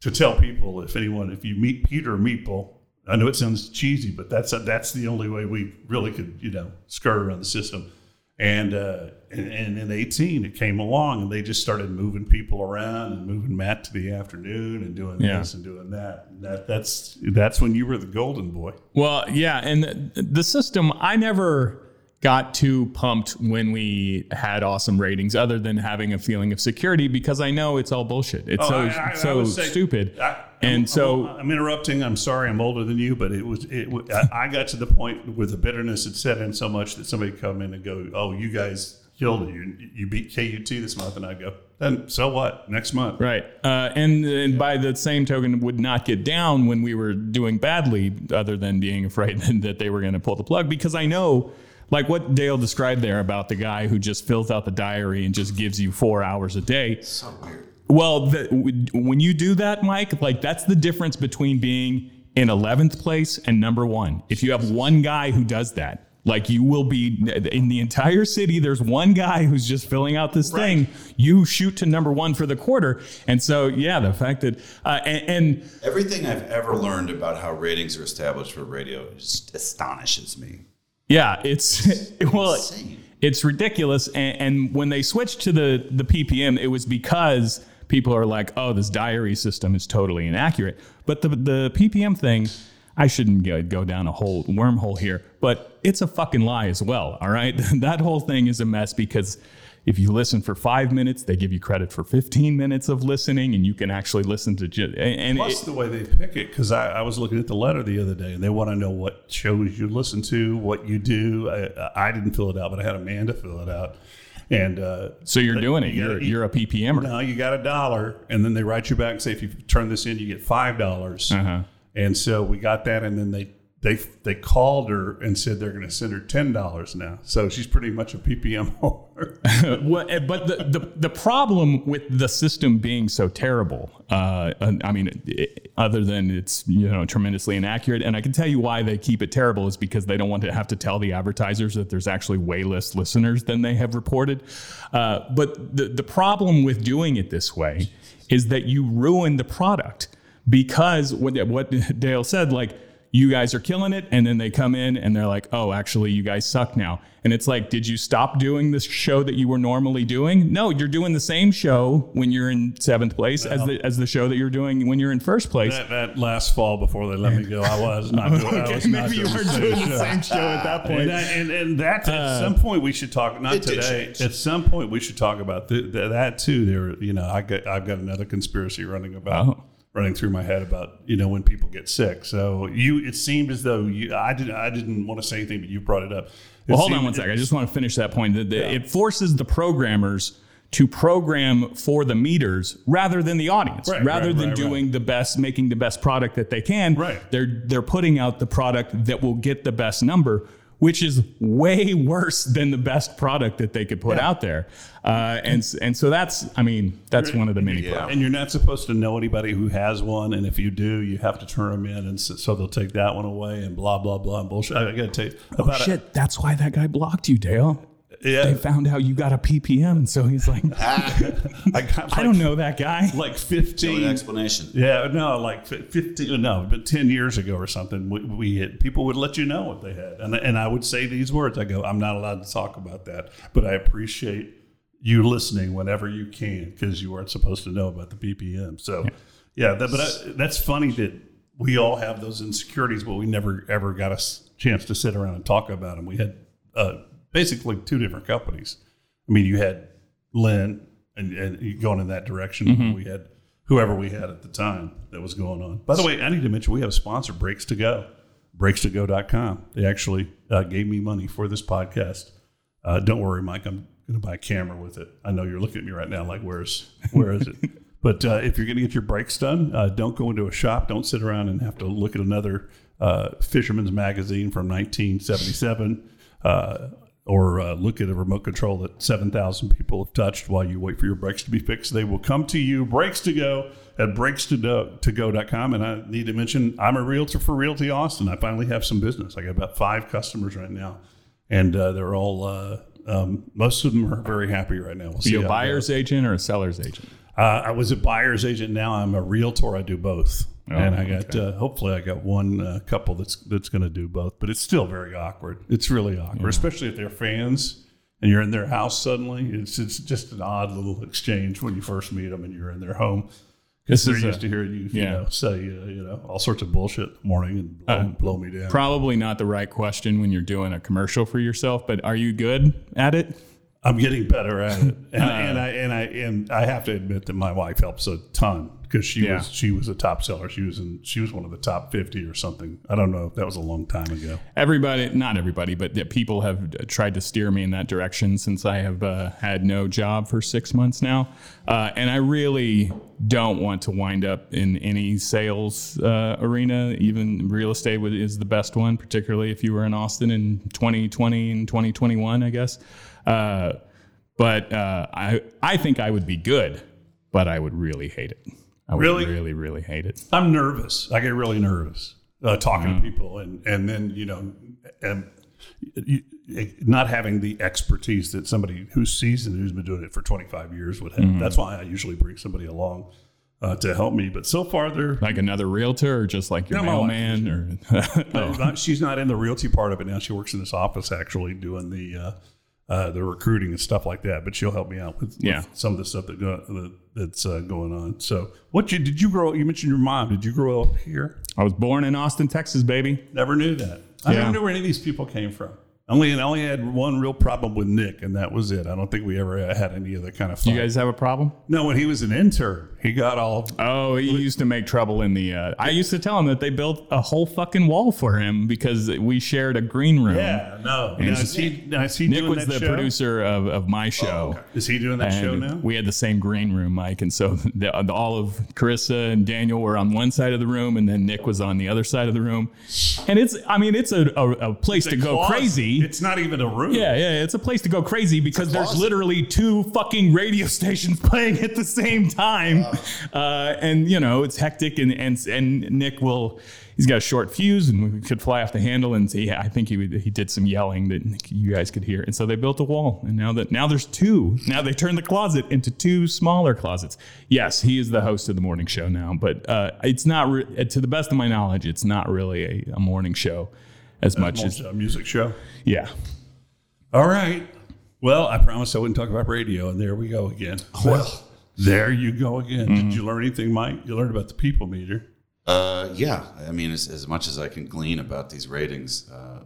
S1: to tell people if anyone, if you meet Peter Meeple, I know it sounds cheesy, but that's that's the only way we really could, you know, skirt around the system. And, uh, and and in 18, it came along, and they just started moving people around and moving Matt to the afternoon and doing
S2: Yeah.
S1: this and doing that. And that that's that's when you were the golden boy.
S2: Well, yeah, and the, the system I never got too pumped when we had awesome ratings, other than having a feeling of security, because I know it's all bullshit. It's so
S1: Oh, I- I- I
S2: so
S1: say-
S2: stupid.
S1: I-
S2: and
S1: I'm-
S2: so
S1: I'm, I'm interrupting. I'm sorry. I'm older than you, but it was. It. wa- I I got to the point where the bitterness had set in so much that somebody come in and go, "Oh, you guys killed it. You you beat KUT this month," and I go, "Then so what? Next month."
S2: Right. Uh, and, and by the same token, would not get down when we were doing badly, other than being afraid that they were going to pull the plug. Because I know, like what Dale described there about the guy who just fills out the diary and just gives you four hours a day.
S3: So weird.
S2: Well, the, when you do that, Mike, like that's the difference between being in 11th place and number one. If you have one guy who does that, like you will be in the entire city, there's one guy who's just filling out this thing. You shoot to number one for the quarter. And so, yeah, the fact that, uh, and, and
S3: Everything I've ever learned about how ratings are established for radio just astonishes me.
S2: Yeah, it's well,
S3: Insane.
S2: it's ridiculous. And, and when they switched to the the PPM, it was because people are like, "Oh, this diary system is totally inaccurate." But the the PPM thing, I shouldn't go, down a whole wormhole here, but it's a fucking lie as well. All right, that whole thing is a mess because. If you listen for five minutes, they give you credit for 15 minutes of listening, and you can actually listen to. Ju- and
S1: Plus
S2: it-
S1: the way they pick it, because I, I was looking at the letter the other day, and they want to know what shows you listen to, what you do. I, I didn't fill it out, but I had Amanda fill it out, and uh,
S2: so you're doing it.
S1: you
S2: You're
S1: gotta-
S2: you're a PPMer.
S1: No, you got a dollar, and then they write you back and say if you turn this in, you get five dollars.
S2: Uh-huh.
S1: And so we got that, and then they they they called her and said they're going to send her ten dollars now. So she's pretty much a PPM holder.
S2: Eh, but the, the the problem with the system being so terrible, uh, I mean, it, other than it's you know tremendously inaccurate, and I can tell you why they keep it terrible is because they don't want to have to tell the advertisers that there's actually way less listeners than they have reported. Uh, but the the problem with doing it this way is that you ruin the product because what what Dale said, like you guys are killing it and then they come in and they're like oh actually you guys suck now and it's like did you stop doing this show that you were normally doing no you're doing the same show when you're in seventh place as the as the show that you're doing when you're in first place
S1: that, that last fall before they let me go, I was not doing. I was not
S2: maybe you
S1: doing
S2: were
S1: the same
S2: doing the same show at that point
S1: And, that, and, and that at uh, some point we should talk. Not today.
S3: change.
S1: At some point we should talk about th- th- that too. There, you know, I got I've got another conspiracy running about
S2: Oh.
S1: Running through my head about you know when people get sick. So you, it seemed as though you, I didn't I didn't want to say anything, but you brought it up. It
S2: well hold on one second i just want to finish that point that the, it forces the programmers to program for the meters rather than the audience
S1: Right,
S2: rather
S1: right,
S2: than
S1: right,
S2: doing the best making the best product that they can
S1: Right.
S2: they're they're putting out the product that will get the best number which is way worse than the best product that they could put out there uh, and and so that's i mean that's one of the many
S3: Yeah.
S2: problems
S1: And you're not supposed to know anybody who has one, and if you do, you have to turn them in, and so, so they'll take that one away, and blah blah blah and bullshit. I got to tell you about
S2: Oh, shit that's why that guy blocked you dale
S1: it. Yeah,
S2: they found out you got a ppm so he's like
S1: I got. Like,
S2: i don't know that guy
S1: Like fifteen.
S3: explanation.
S1: Yeah, no, like fifteen. No, but ten years ago or something, we, we had, people would let you know what they had, and and I would say these words. I go, I'm not allowed to talk about that, but I appreciate you listening whenever you can because you weren't supposed to know about the PPM. So, yeah, that, but I, that's funny that we all have those insecurities, but we never ever got a chance to sit around and talk about them. We had uh, basically two different companies. I mean, you had Lynn, and, and going in that direction. We had whoever we had at the time that was going on. By the way, I need to mention we have a sponsor, Breaks to Go, breaks2go.com. They actually uh, gave me money for this podcast. Uh, don't worry, Mike. I'm going to buy a camera with it. I know you're looking at me right now like, where's where is it? But uh, if you're going to get your brakes done, uh, don't go into a shop. Don't sit around and have to look at another uh, Fisherman's magazine from 1977 uh, or uh, look at a remote control that 7,000 people have touched while you wait for your brakes to be fixed. They will come to you, brakes to go at breaks2go.com. And I need to mention, I'm a realtor for Realty Austin. I finally have some business. I got about five customers right now. And uh, they're all uh, Um, most of them are very happy right now. We'll
S2: Are you a buyer's agent or a seller's agent?
S1: Uh, I was a buyer's agent. Now I'm a realtor. I do both,
S2: Oh,
S1: and I got uh, hopefully I got one uh, couple that's that's going to do both. But it's still very awkward. It's really awkward, especially if they're fans and you're in their house suddenly. It's it's just an odd little exchange when you first meet them and you're in their home.
S2: This
S1: They're
S2: is a-
S1: used to hearing you, you know, say uh, you know all sorts of bullshit in the morning and blow, blow me down.
S2: Probably not the right question when you're doing a commercial for yourself, but are you good at it?
S1: I'm getting better at it, and,
S2: Uh.
S1: and I and I and I have to admit that my wife helps a ton because she
S2: Yeah.
S1: was she was a top seller. She was in she was one of the top fifty or something. I don't know. If that was a long time ago.
S2: Everybody, not everybody, but the people have tried to steer me in that direction since I have uh, had no job for six months now. Uh, and I really don't want to wind up in any sales uh, arena. Even real estate is the best one, particularly if you were in Austin in 2020 and 2021, I guess. Uh, but uh, I, I think I would be good, but I would really hate it. I would
S1: Really?
S2: really, really hate it.
S1: I'm nervous. I get really nervous uh, talking to people, and and then you know, and you, not having the expertise that somebody who's seasoned, who's been doing it for 25 years would have. That's why I usually bring somebody along uh, to help me. But so far, they're
S2: Like another realtor or just like your
S1: No,
S2: mailman or
S1: Uh, not- she's not in the realty part of it now. She works in this office actually doing the uh, the recruiting and stuff like that. But she'll help me out with, with
S2: Yeah.
S1: some of the stuff that, go, that that's uh, going on. So, what you did you grow? You mentioned your mom. Did you grow up here?
S2: I was born in Austin, Texas, baby.
S1: Never knew that. I
S2: Yeah.
S1: never knew where any of these people came from. Only I only had one real problem with Nick, and that was it. I don't think we ever had any other kind of fun.
S2: You guys have a problem?
S1: no, when he was an intern, he got all
S2: Oh, he used to make trouble in the. Uh, I used to tell him that they built a whole fucking wall for him because we shared a green room.
S1: yeah. No, now, is he, now, is he
S2: Nick
S1: doing
S2: was the
S1: show? Oh,
S2: producer of, of my show.
S1: Is he doing that show now?
S2: we had the same green room, Mike, and so the, the, all of Carissa and Daniel were on one side of the room, and then Nick was on the other side of the room. And it's, I mean, it's a, a, a place to go
S1: Closet.
S2: crazy.
S1: It's not even a room.
S2: Yeah, yeah, it's a place to go crazy because there's literally two fucking radio stations playing at the same time, uh, and you know it's hectic. And and and Nick will, he's got a short fuse and we could fly off the handle. And he, I think he would, he did some yelling that you guys could hear. And so they built a wall, and now that now there's two. Now they turned the closet into two smaller closets. Yes, he is the host of the morning show now, but uh, it's not re- to the best of my knowledge, it's not really a, a morning show as much as
S1: a music show.
S2: yeah.
S1: All right. Well, I promised I wouldn't talk about radio, and there we go again.
S3: Well,
S1: There you go again.
S2: Mm-hmm.
S1: Did you learn anything, Mike? You learned about the people meter.
S3: uh, yeah. I mean, as, as much as I can glean about these ratings, uh,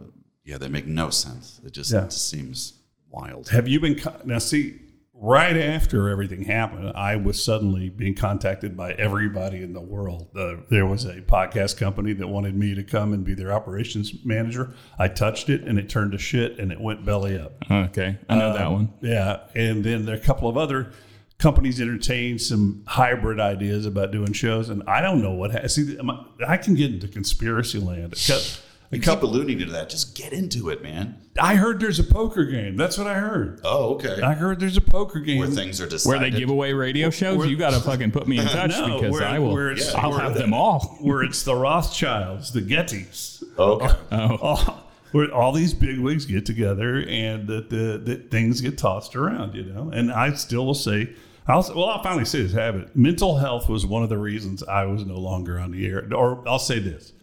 S3: yeah, they make no sense. It just,
S1: Yeah.
S3: it just seems wild.
S1: Have you been co- now? See, right after everything happened, I was suddenly being contacted by everybody in the world. Uh, there was a podcast company that wanted me to come and be their operations manager. I touched it, and it turned to shit, and it went belly up.
S2: Okay, I know that one.
S1: Yeah, and then there are a couple of other companies entertained some hybrid ideas about doing shows, and I don't know what. Ha- See, I, I can get into conspiracy land. A cou- a
S3: You keep
S1: couple,
S3: alluding to that. Just get into it, man.
S1: I heard there's a poker game. That's what I heard.
S3: Oh, okay.
S1: I heard there's a poker game.
S3: Where things are decided.
S2: Where they give away radio shows, you got to fucking put me in touch
S1: No,
S2: because
S1: where-
S2: I will.
S1: where it's-
S2: I'll
S1: where
S2: have
S1: the-
S2: them all.
S1: where it's the Rothschilds, the Gettys.
S3: Okay. Oh.
S1: all, where all these big wigs get together and that the that things get tossed around, you know. And I still will say, I'll well, I'll finally say this: habit. Mental health was one of the reasons I was no longer on the air. Or I'll say this: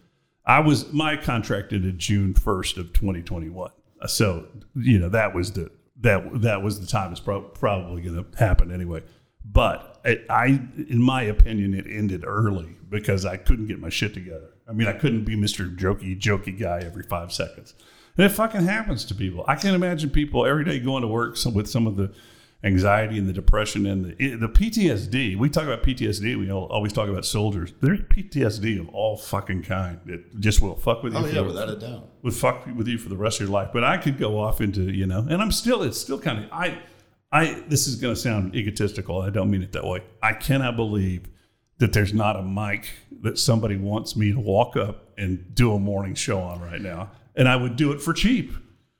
S1: I was my contract ended June first of 2021. Uh, so you know that was the that that was the time it's pro- probably going to happen anyway. But it, I, in my opinion, it ended early because I couldn't get my shit together. I mean, I couldn't be Mr. Jokey, jokey guy every five seconds. And it fucking happens to people. I can't imagine people every day going to work some, with some of the anxiety and the depression and the, the PTSD. We talk about PTSD. We always talk about soldiers. There's PTSD of all fucking kind. It just will fuck with oh, you.
S3: Oh, yeah,
S1: the-
S3: without a doubt.
S1: would fuck with you for the rest of your life. But I could go off into you know, and I'm still it's still kind of I I this is going to sound egotistical. I don't mean it that way. I cannot believe that there's not a mic that somebody wants me to walk up and do a morning show on right now, and I would do it for cheap.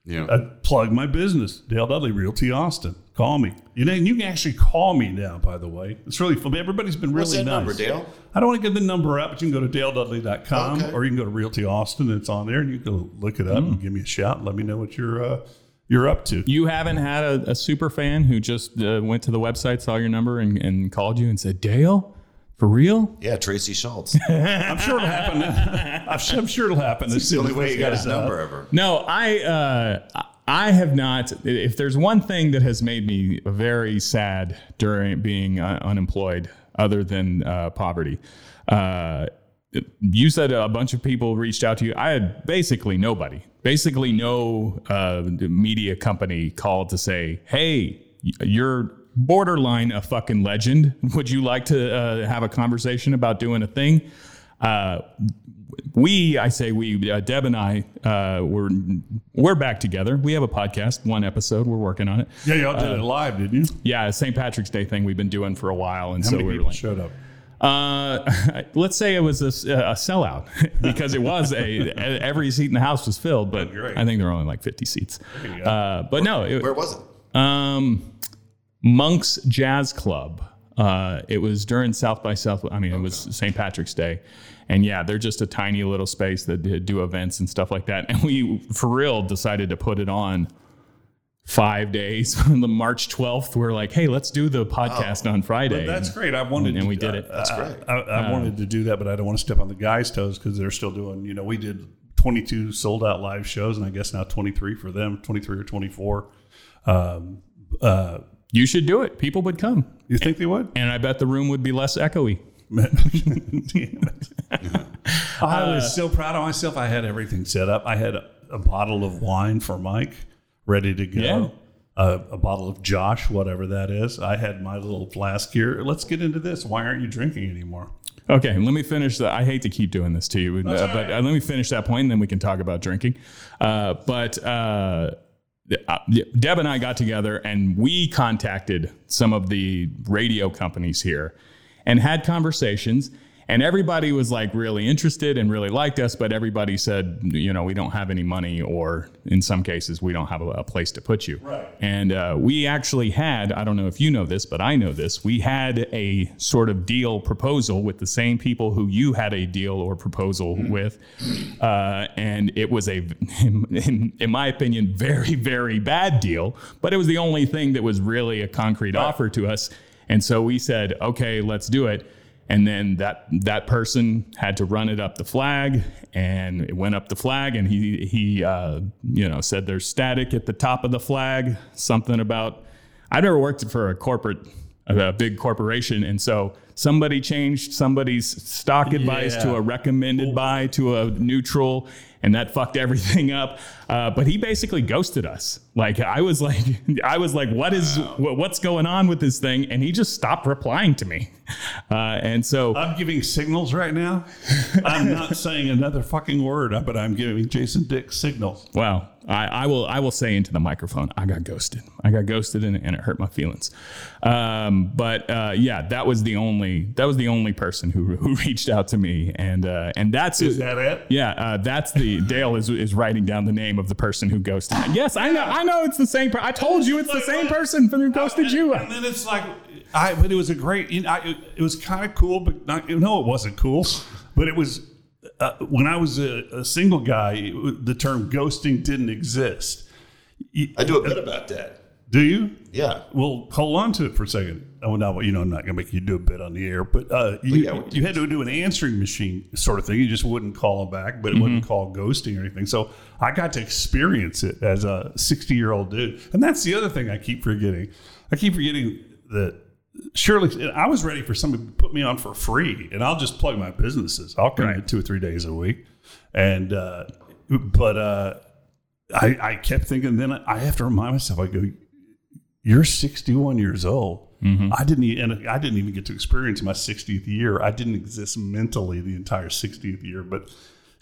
S3: Yeah.
S1: I'd plug my business, Dale Dudley Realty Austin. Call me. You know, and you can actually call me now. By the way, it's really fun. Everybody's been really
S3: What's that
S1: nice.
S3: number, Dale?
S1: I don't want to give the number out, but you can go to daledudley.com
S3: Okay.
S1: or you can go to Realty Austin. It's on there, and you can look it up
S3: Hmm.
S1: and give me a shout. And let me know what your uh, you're up to.
S2: You haven't had a, a super fan who just uh, went to the website, saw your number, and, and called you and said, Dale, for real?
S3: Yeah, Tracy Schultz.
S1: I'm sure it'll happen. I'm sure, I'm sure it'll happen.
S3: It's the only way you got his number ever.
S2: No, I uh, I have not. If there's one thing that has made me very sad during being uh, unemployed, other than uh, poverty, uh, you said a bunch of people reached out to you. I had basically nobody, basically no uh, media company called to say, "Hey, you're borderline a fucking legend. Would you like to uh, have a conversation about doing a thing?" Uh, we, I say we, uh, Deb and I, uh, we're we're back together. We have a podcast, one episode. We're working on it.
S1: Yeah, y'all did it live, didn't you?
S2: Yeah, St. Patrick's Day thing we've been doing for a while, and
S1: How
S2: so
S1: many
S2: we were
S1: people
S2: like,
S1: showed up?
S2: uh, let's say it was a, a sellout because it was a every seat in the house was filled, but
S1: great.
S2: I think there were only like 50 seats. Uh, but no, it,
S3: Where was it?
S2: um, Monk's Jazz Club. Uh, it was during South by South. I mean, it was St. Patrick's Day, and yeah, they're just a tiny little space that do events and stuff like that. And we, for real, decided to put it on five days on the March 12th. We're like, hey, let's do the podcast on Friday.
S1: That's great. I wanted,
S2: and
S1: to,
S2: we did it.
S3: That's
S1: I-
S3: great.
S1: I, I wanted to do that, but I don't want to step on the guys' toes because they're still doing. You know, we did 22 sold out live shows, and I guess now 23 for them, 23 or 24. Um, uh,
S2: you should do it. People would come,
S1: you think they would?
S2: and I bet the room would be less echoey.
S1: Damn it. I was so proud of myself. I had everything set up. I had a, a bottle of wine for Mike ready to go.
S2: Yeah.
S1: A, a bottle of Josh, whatever that is. I had my little flask here. Let's get into this. Why aren't you drinking anymore?
S2: Okay, let me finish that. I hate to keep doing this to you, uh,
S1: all
S2: but uh, let me finish that point, and then we can talk about drinking. Uh, but uh, Deb and I got together, and we contacted some of the radio companies here, and had conversations. And everybody was like really interested and really liked us, but everybody said, you know, we don't have any money, or in some cases, we don't have a, a place to put you.
S1: Right.
S2: And uh, we actually had, I don't know if you know this, but I know this, we had a sort of deal proposal with the same people who you had a deal or proposal with. Uh, and it was a, in, in my opinion, very, very bad deal, but it was the only thing that was really a concrete offer to us. And so we said, okay, let's do it. And then that that person had to run it up the flag, and it went up the flag, and he he uh, you know said there's static at the top of the flag, something about. I've never worked for a corporate, a big corporation, and so somebody changed somebody's stock advice to a recommended buy to a neutral, and that fucked everything up. Uh, but he basically ghosted us. Like I was like, I was like, what is wh- what's going on with this thing? And he just stopped replying to me. Uh, and so
S1: I'm giving signals right now. I'm not saying another fucking word, but I'm giving Jason Dick signals.
S2: Well, I, I will. I will say into the microphone, I got ghosted. I got ghosted, and, and it hurt my feelings. Um, but uh, yeah, that was the only. That was the only person who, who reached out to me, and uh, and that's
S1: Is that it?
S2: yeah. Uh, that's the Dale is is writing down the name of the person who ghosted. me. Yes, I know. I know it's the same. Per- I told you it's the same person from who ghosted you.
S1: And then it's like, I. But it was a great. You know, I, it, it was kind of cool, but not. No, it wasn't cool. But it was uh, when I was a, a single guy. It, the term ghosting didn't exist.
S3: I do a bit about that.
S1: do you?
S3: Yeah.
S1: Well, hold on to it for a second. Oh, no, you know, I'm not going to make you do a bit on the air, but uh, you,
S3: yeah,
S1: you had to do an answering machine sort of thing. You just wouldn't call them back, but it wouldn't call ghosting or anything. So I got to experience it as a 60 year old dude. And that's the other thing I keep forgetting. I keep forgetting that surely I was ready for somebody to put me on for free and I'll just plug my businesses. I'll come in
S2: Right.
S1: two or three days a week. And, uh, but, uh, I, I kept thinking, then I have to remind myself, I go, you're 61 years old. I didn't, and I didn't even get to experience my 60th year. I didn't exist mentally the entire 60th year. But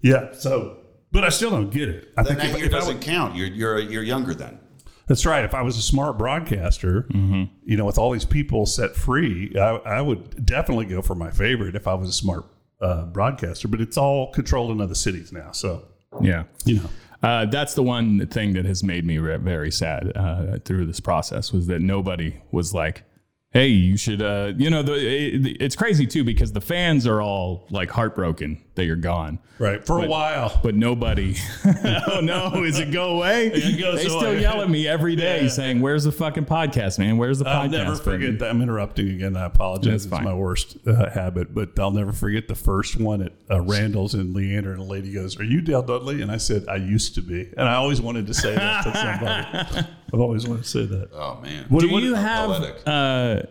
S1: yeah, so, but I still don't get it. I
S3: Then
S1: think
S3: that
S1: if,
S3: year
S1: if
S3: doesn't
S1: would-
S3: count. You're you're you're younger then.
S1: that's right. If I was a smart broadcaster, you know, with all these people set free, I, I would definitely go for my favorite if I was a smart uh, broadcaster. But it's all controlled in other cities now. So,
S2: Yeah.
S1: you know,
S2: Uh, that's the one thing that has made me re- very sad uh, through this process was that nobody was like, hey, you should, uh, you know, the, it, it's crazy too because the fans are all like heartbroken that you're gone.
S1: Right. For a while.
S2: But nobody, oh no, is it go away?
S1: It goes
S2: they still
S1: away.
S2: yell at me every day
S1: Yeah.
S2: saying, "Where's the fucking podcast, man? Where's the podcast?
S1: I'll
S2: podcast?"
S1: never
S2: button?"
S1: forget that. I'm interrupting again. I apologize.
S2: That's
S1: it's my worst uh, habit, but I'll never forget the first one at uh, Randall's and Leander, and a lady goes, "Are you Dale Dudley?" And I said, "I used to be," and I always wanted to say that to somebody. I've always wanted to say that.
S3: Oh man.
S1: What-
S2: Do
S1: what-
S2: you
S3: How
S2: have?
S3: poetic.
S2: Uh,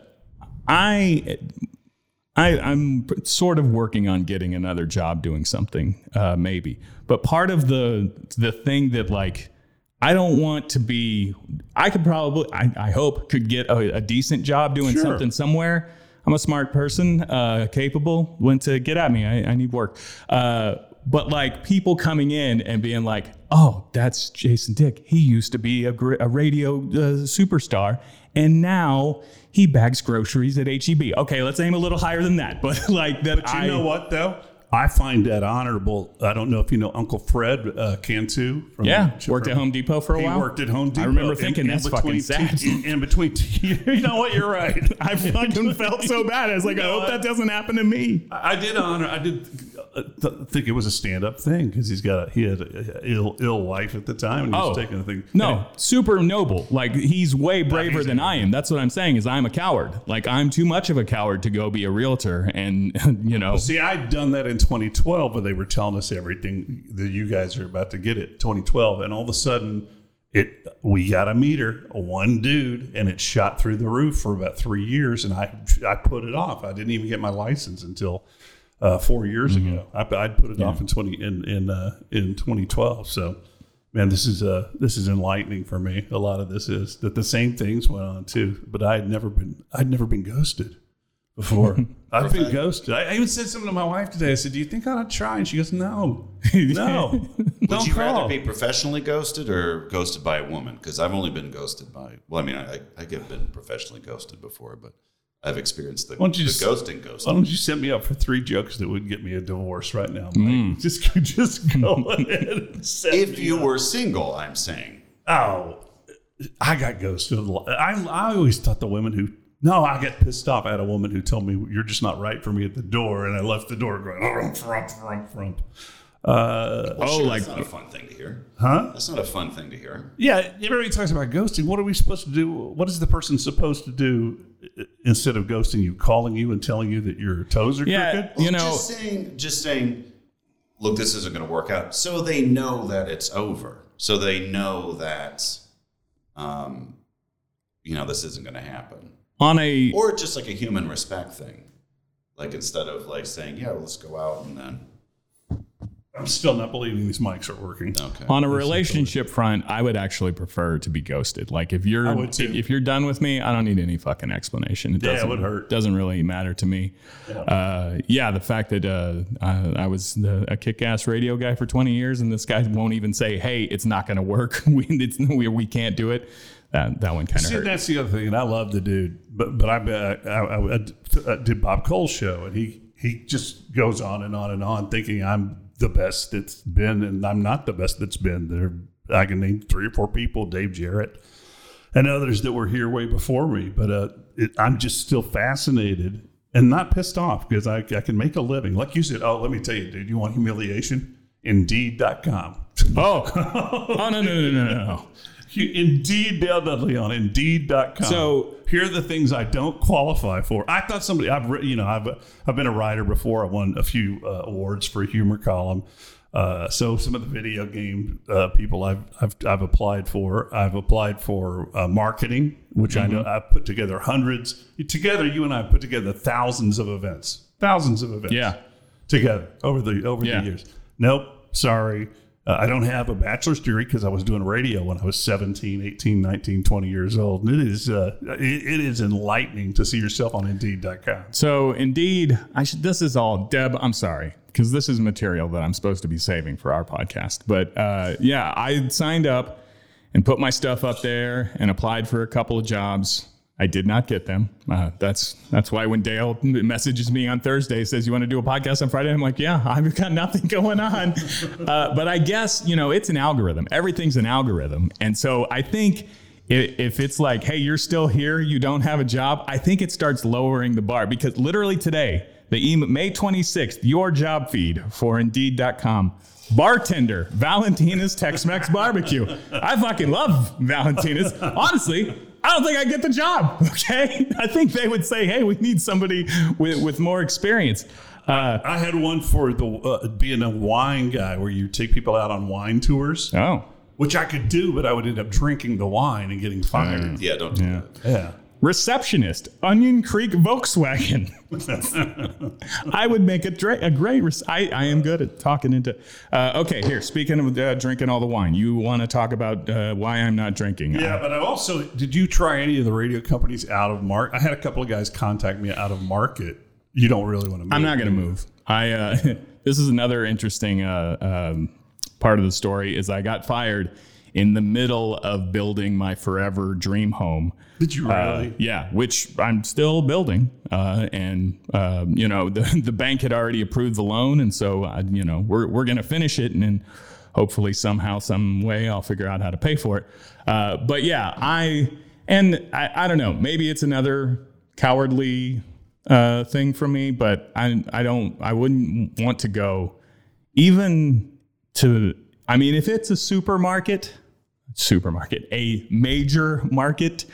S2: I, I, I'm sort of working on getting another job doing something, uh, maybe. But part of the the thing that like I don't want to be. I could probably, I, I hope, could get a, a decent job doing
S1: Sure.
S2: something somewhere. I'm a smart person, uh, capable. When to get at me, I, I need work. Uh, but like people coming in and being like, "Oh, that's Jason Dick. He used to be a, a radio uh, superstar, and now he bags groceries at HEB." Okay, let's aim a little higher than that. But like that,
S1: But you
S2: I
S1: know what though? I find that honorable. I don't know if you know Uncle Fred uh, Cantu. From
S2: Yeah, worked at Home Depot for a
S1: He
S2: while.
S1: worked at Home Depot.
S2: I remember thinking
S1: in
S2: that's
S4: fucking
S1: between
S2: sad.
S1: t- in, in between, t- you know what? You're right.
S2: I fucking felt so bad. I was like, I hope that doesn't happen to me.
S1: I did honor. I did Uh, th- think it was a stand-up thing because he's got a, he had a ill ill wife at the time and he was
S2: Oh.
S1: taking the thing.
S2: No, super noble. Like he's way braver
S1: he's
S2: than I am. That's what I'm saying. Is I'm a coward. Like I'm too much of a coward to go be a realtor. And you know,
S1: See, I'd done that in 2012, but they were telling us everything that you guys are about to get it 2012, and all of a sudden, it we got a meter, one dude, and it shot through the roof for about three years, and I I put it off. I didn't even get my license until uh, four years ago. I, I'd put it off in 20 in in uh, in 2012. So. Man, this is uh this is enlightening for me. A lot of this is that the same things went on too, but I had never been I'd never been ghosted before. I've been ghosted. I, I even said something to my wife today. I said, "Do you think I ought to try?" And she goes, "No, no,
S3: Would
S1: don't
S3: you
S1: call."
S3: rather be professionally ghosted or ghosted by a woman? Because I've only been ghosted by. Well, I mean, I, I have been professionally ghosted before, but I've experienced the,
S1: Why don't you
S3: the
S1: just-
S3: ghosting
S1: Why don't you set me up for three jokes that would get me a divorce right now? Mike? Hmm. Just, just go ahead and set
S3: If
S1: me
S3: you
S1: up.
S3: were single, I'm saying.
S1: oh, I got ghosted. I, I always thought the women who no, I get pissed off. I had a woman who told me you're just not right for me at the door, and I left the door going frump, frump, frump, frump. Uh,
S2: oh,
S3: Sure,
S2: like
S3: that's not a fun thing to hear.
S1: huh?
S3: That's not a fun thing to hear.
S1: Yeah, everybody talks about ghosting. What are we supposed to do? What is the person supposed to do instead of ghosting you, calling you and telling you that your toes are
S2: yeah,
S1: crooked?
S2: you know,
S3: just saying, just saying, look, this isn't going to work out. So they know that it's over. So they know that, um, you know, this isn't going to happen.
S2: on a
S3: Or just like a human respect thing. Like instead of like saying, yeah, let's go out and then,
S1: I'm still not believing these mics are working.
S3: okay.
S2: on a relationship front, I would actually prefer to be ghosted. Like if you're
S1: I would too.
S2: if, if you're done with me, I don't need any fucking explanation. It
S1: Yeah, it
S2: doesn't,
S1: would hurt.
S2: Doesn't really matter to me. Yeah, uh, yeah the fact that uh, I, I was the, a kick-ass radio guy for 20 years, and this guy won't even say, "Hey, it's not going to work. we, it's, we we can't do it." That that one kind of
S1: See,
S2: hurt.
S1: that's the other thing, and I love the dude, but but I bet I, I, I did Bob Cole's show, and he he just goes on and on and on, thinking I'm the best that's been, and I'm not the best that's been. There, I can name three or four people: Dave Jarrett and others that were here way before me. But uh, it, I'm just still fascinated and not pissed off because I, I can make a living. Like you said, oh, let me tell you, dude, you want humiliation? Indeed.com.
S2: oh, oh no no no no no.
S1: Indeed, Dale Dudley on Indeed.com.
S2: So-
S1: here are the things I don't qualify for. I thought somebody I've writ- you know I've I've been a writer before. I won a few uh, awards for a humor column. Uh, so some of the video game uh, people I've, I've I've applied for. I've applied for uh, marketing, which I know I've put together hundreds. Together, you and I put together thousands of events, thousands of events
S2: Yeah.
S1: together over the over
S2: Yeah.
S1: the years. Nope, sorry. Uh, I don't have a bachelor's degree because I was doing radio when I was 17, 18, 19, 20 years old. And it is uh, it, it is enlightening to see yourself on Indeed.com.
S2: So indeed, I should. This is all Deb. I'm sorry because this is material that I'm supposed to be saving for our podcast. But uh, yeah, I signed up and put my stuff up there and applied for a couple of jobs. I did not get them. Uh, that's that's why when Dale messages me on Thursday says you want to do a podcast on Friday, I'm like, yeah, I've got nothing going on. uh, but I guess you know it's an algorithm. Everything's an algorithm, and so I think if it's like, hey, you're still here, you don't have a job, I think it starts lowering the bar because literally today, the email, May 26th, your job feed for Indeed.com. Bartender, Valentina's Tex Mex Barbecue. I fucking love Valentina's. Honestly, I don't think I get the job. Okay. I think they would say, hey, we need somebody with, with more experience. Uh,
S1: I had one for the uh, being a wine guy where you take people out on wine tours,
S2: oh.
S1: which I could do, but I would end up drinking the wine and getting fired.
S3: Yeah, don't do that.
S1: Yeah.
S2: Receptionist, Onion Creek Volkswagen. I would make a, dra- a great. Res- I, I am good at talking into. Uh, okay, here. Speaking of uh, drinking all the wine, you want to talk about uh, why I'm not drinking?
S1: Yeah, but I also did you try any of the radio companies out of market? I had a couple of guys contact me out of market. You don't really want to. Move.
S2: I'm not going to move. I. Uh, this is another interesting uh, um, part of the story. Is I got fired in the middle of building my forever dream home.
S1: Did you
S2: Uh,
S1: really?
S2: yeah, which I'm still building, uh, and um, you know the the bank had already approved the loan, and so I, you know we're we're gonna finish it, and then hopefully somehow, some way, I'll figure out how to pay for it. Uh, but yeah, I and I, I don't know, maybe it's another cowardly uh, thing for me, but I I don't I wouldn't want to go even to. I mean, if it's a supermarket, supermarket, a major market.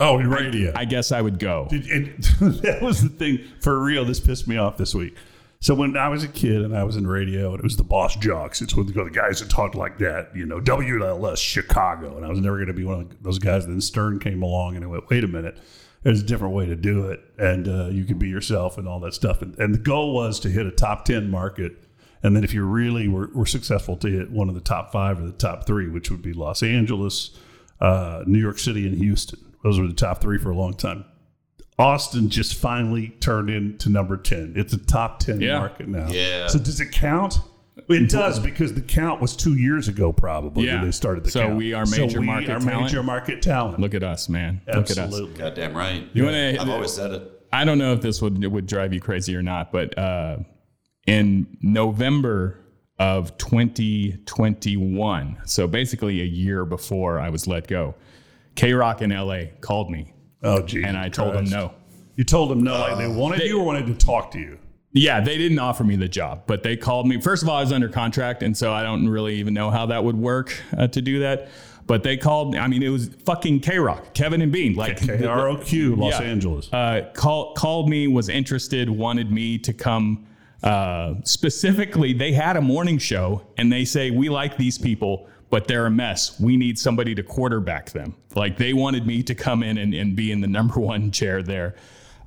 S1: Oh, in radio.
S2: I guess I would go.
S1: Did- and that was the thing for real. This pissed me off this week. So when I was a kid and I was in radio, and it was the Boss Jocks. It's with the guys that talked like that, you know, WLS Chicago, and I was never going to be one of those guys. Then Stern came along, and I went, "Wait a minute, there's a different way to do it, and uh, you can be yourself and all that stuff." And, and the goal was to hit a top ten market, and then if you really were, were successful, to hit one of the top five or the top three, which would be Los Angeles, uh, New York City, and Houston. Those were the top three for a long time. Austin just finally turned into number 10. It's a top 10
S2: Yeah.
S1: market now.
S3: Yeah.
S1: So does it count? It does because the count was two years ago, probably,
S2: Yeah.
S1: when they started the count.
S2: So
S1: count.
S2: we are major
S1: we
S2: market
S1: are
S2: talent?
S1: major market talent.
S2: Look at us, man. Look at us.
S1: Absolutely.
S3: Goddamn right.
S2: You wanna-
S3: I've always said it.
S2: I don't know if this would would drive you crazy or not, but uh, in November of 2021, so basically a year before I was let go, K Rock in LA called me,
S1: Oh, geez.
S2: and I told them no.
S1: You told them no, like they wanted you or wanted to talk to you?
S2: Yeah, they didn't offer me the job, but they called me. First of all, I was under contract, and so I don't really even know how that would work uh, to do that. But they called. I mean, it was fucking K Rock, Kevin and Bean, like
S1: KROQ, Los
S2: Yeah.
S1: Angeles.
S2: uh, call, called me, was interested, wanted me to come. Uh, specifically, they had a morning show, and they say we like these people, but they're a mess. We need somebody to quarterback them. Like they wanted me to come in and, and be in the number one chair there,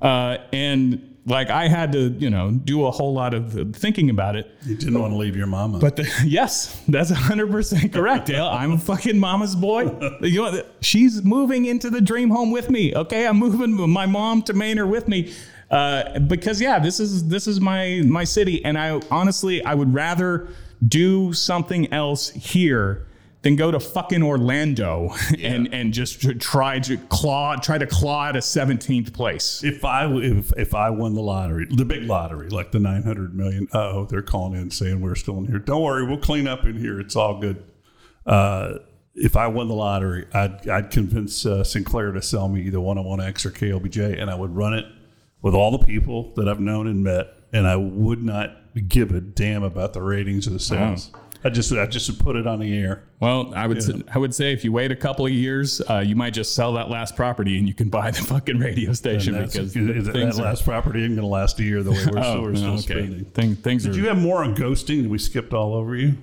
S2: uh, and like I had to, you know, do a whole lot of thinking about it.
S1: you didn't want to leave your mama.
S2: But the, yes, that's 100% correct, Dale. I'm a fucking mama's boy. You know, she's moving into the dream home with me. Okay, I'm moving my mom to Maynard with me. Uh, because yeah, this is this is my my city, and I honestly I would rather do something else here than go to fucking Orlando and and just to try to claw try to claw at a 17th place.
S1: if I if if I won the lottery, the big lottery, like the nine hundred million, oh, they're calling in saying we're still in here. Don't worry, we'll clean up in here. It's all good. Uh, if I won the lottery, I'd I'd convince uh, Sinclair to sell me either 101X or KLBJ, and I would run it with all the people that I've known and met, and I would not give a damn about the ratings or the sales. I just I just would put it on the air.
S2: Well, I would say, I would say if you wait a couple of years, uh, you might just sell that last property and you can buy the fucking radio station because
S1: is that
S2: things are-
S1: last property isn't going to last a year the way we're,
S2: Oh,
S1: we're still
S2: okay.
S1: spending.
S2: Thing, things
S1: Did
S2: are.
S1: you have more on ghosting? We skipped all over you.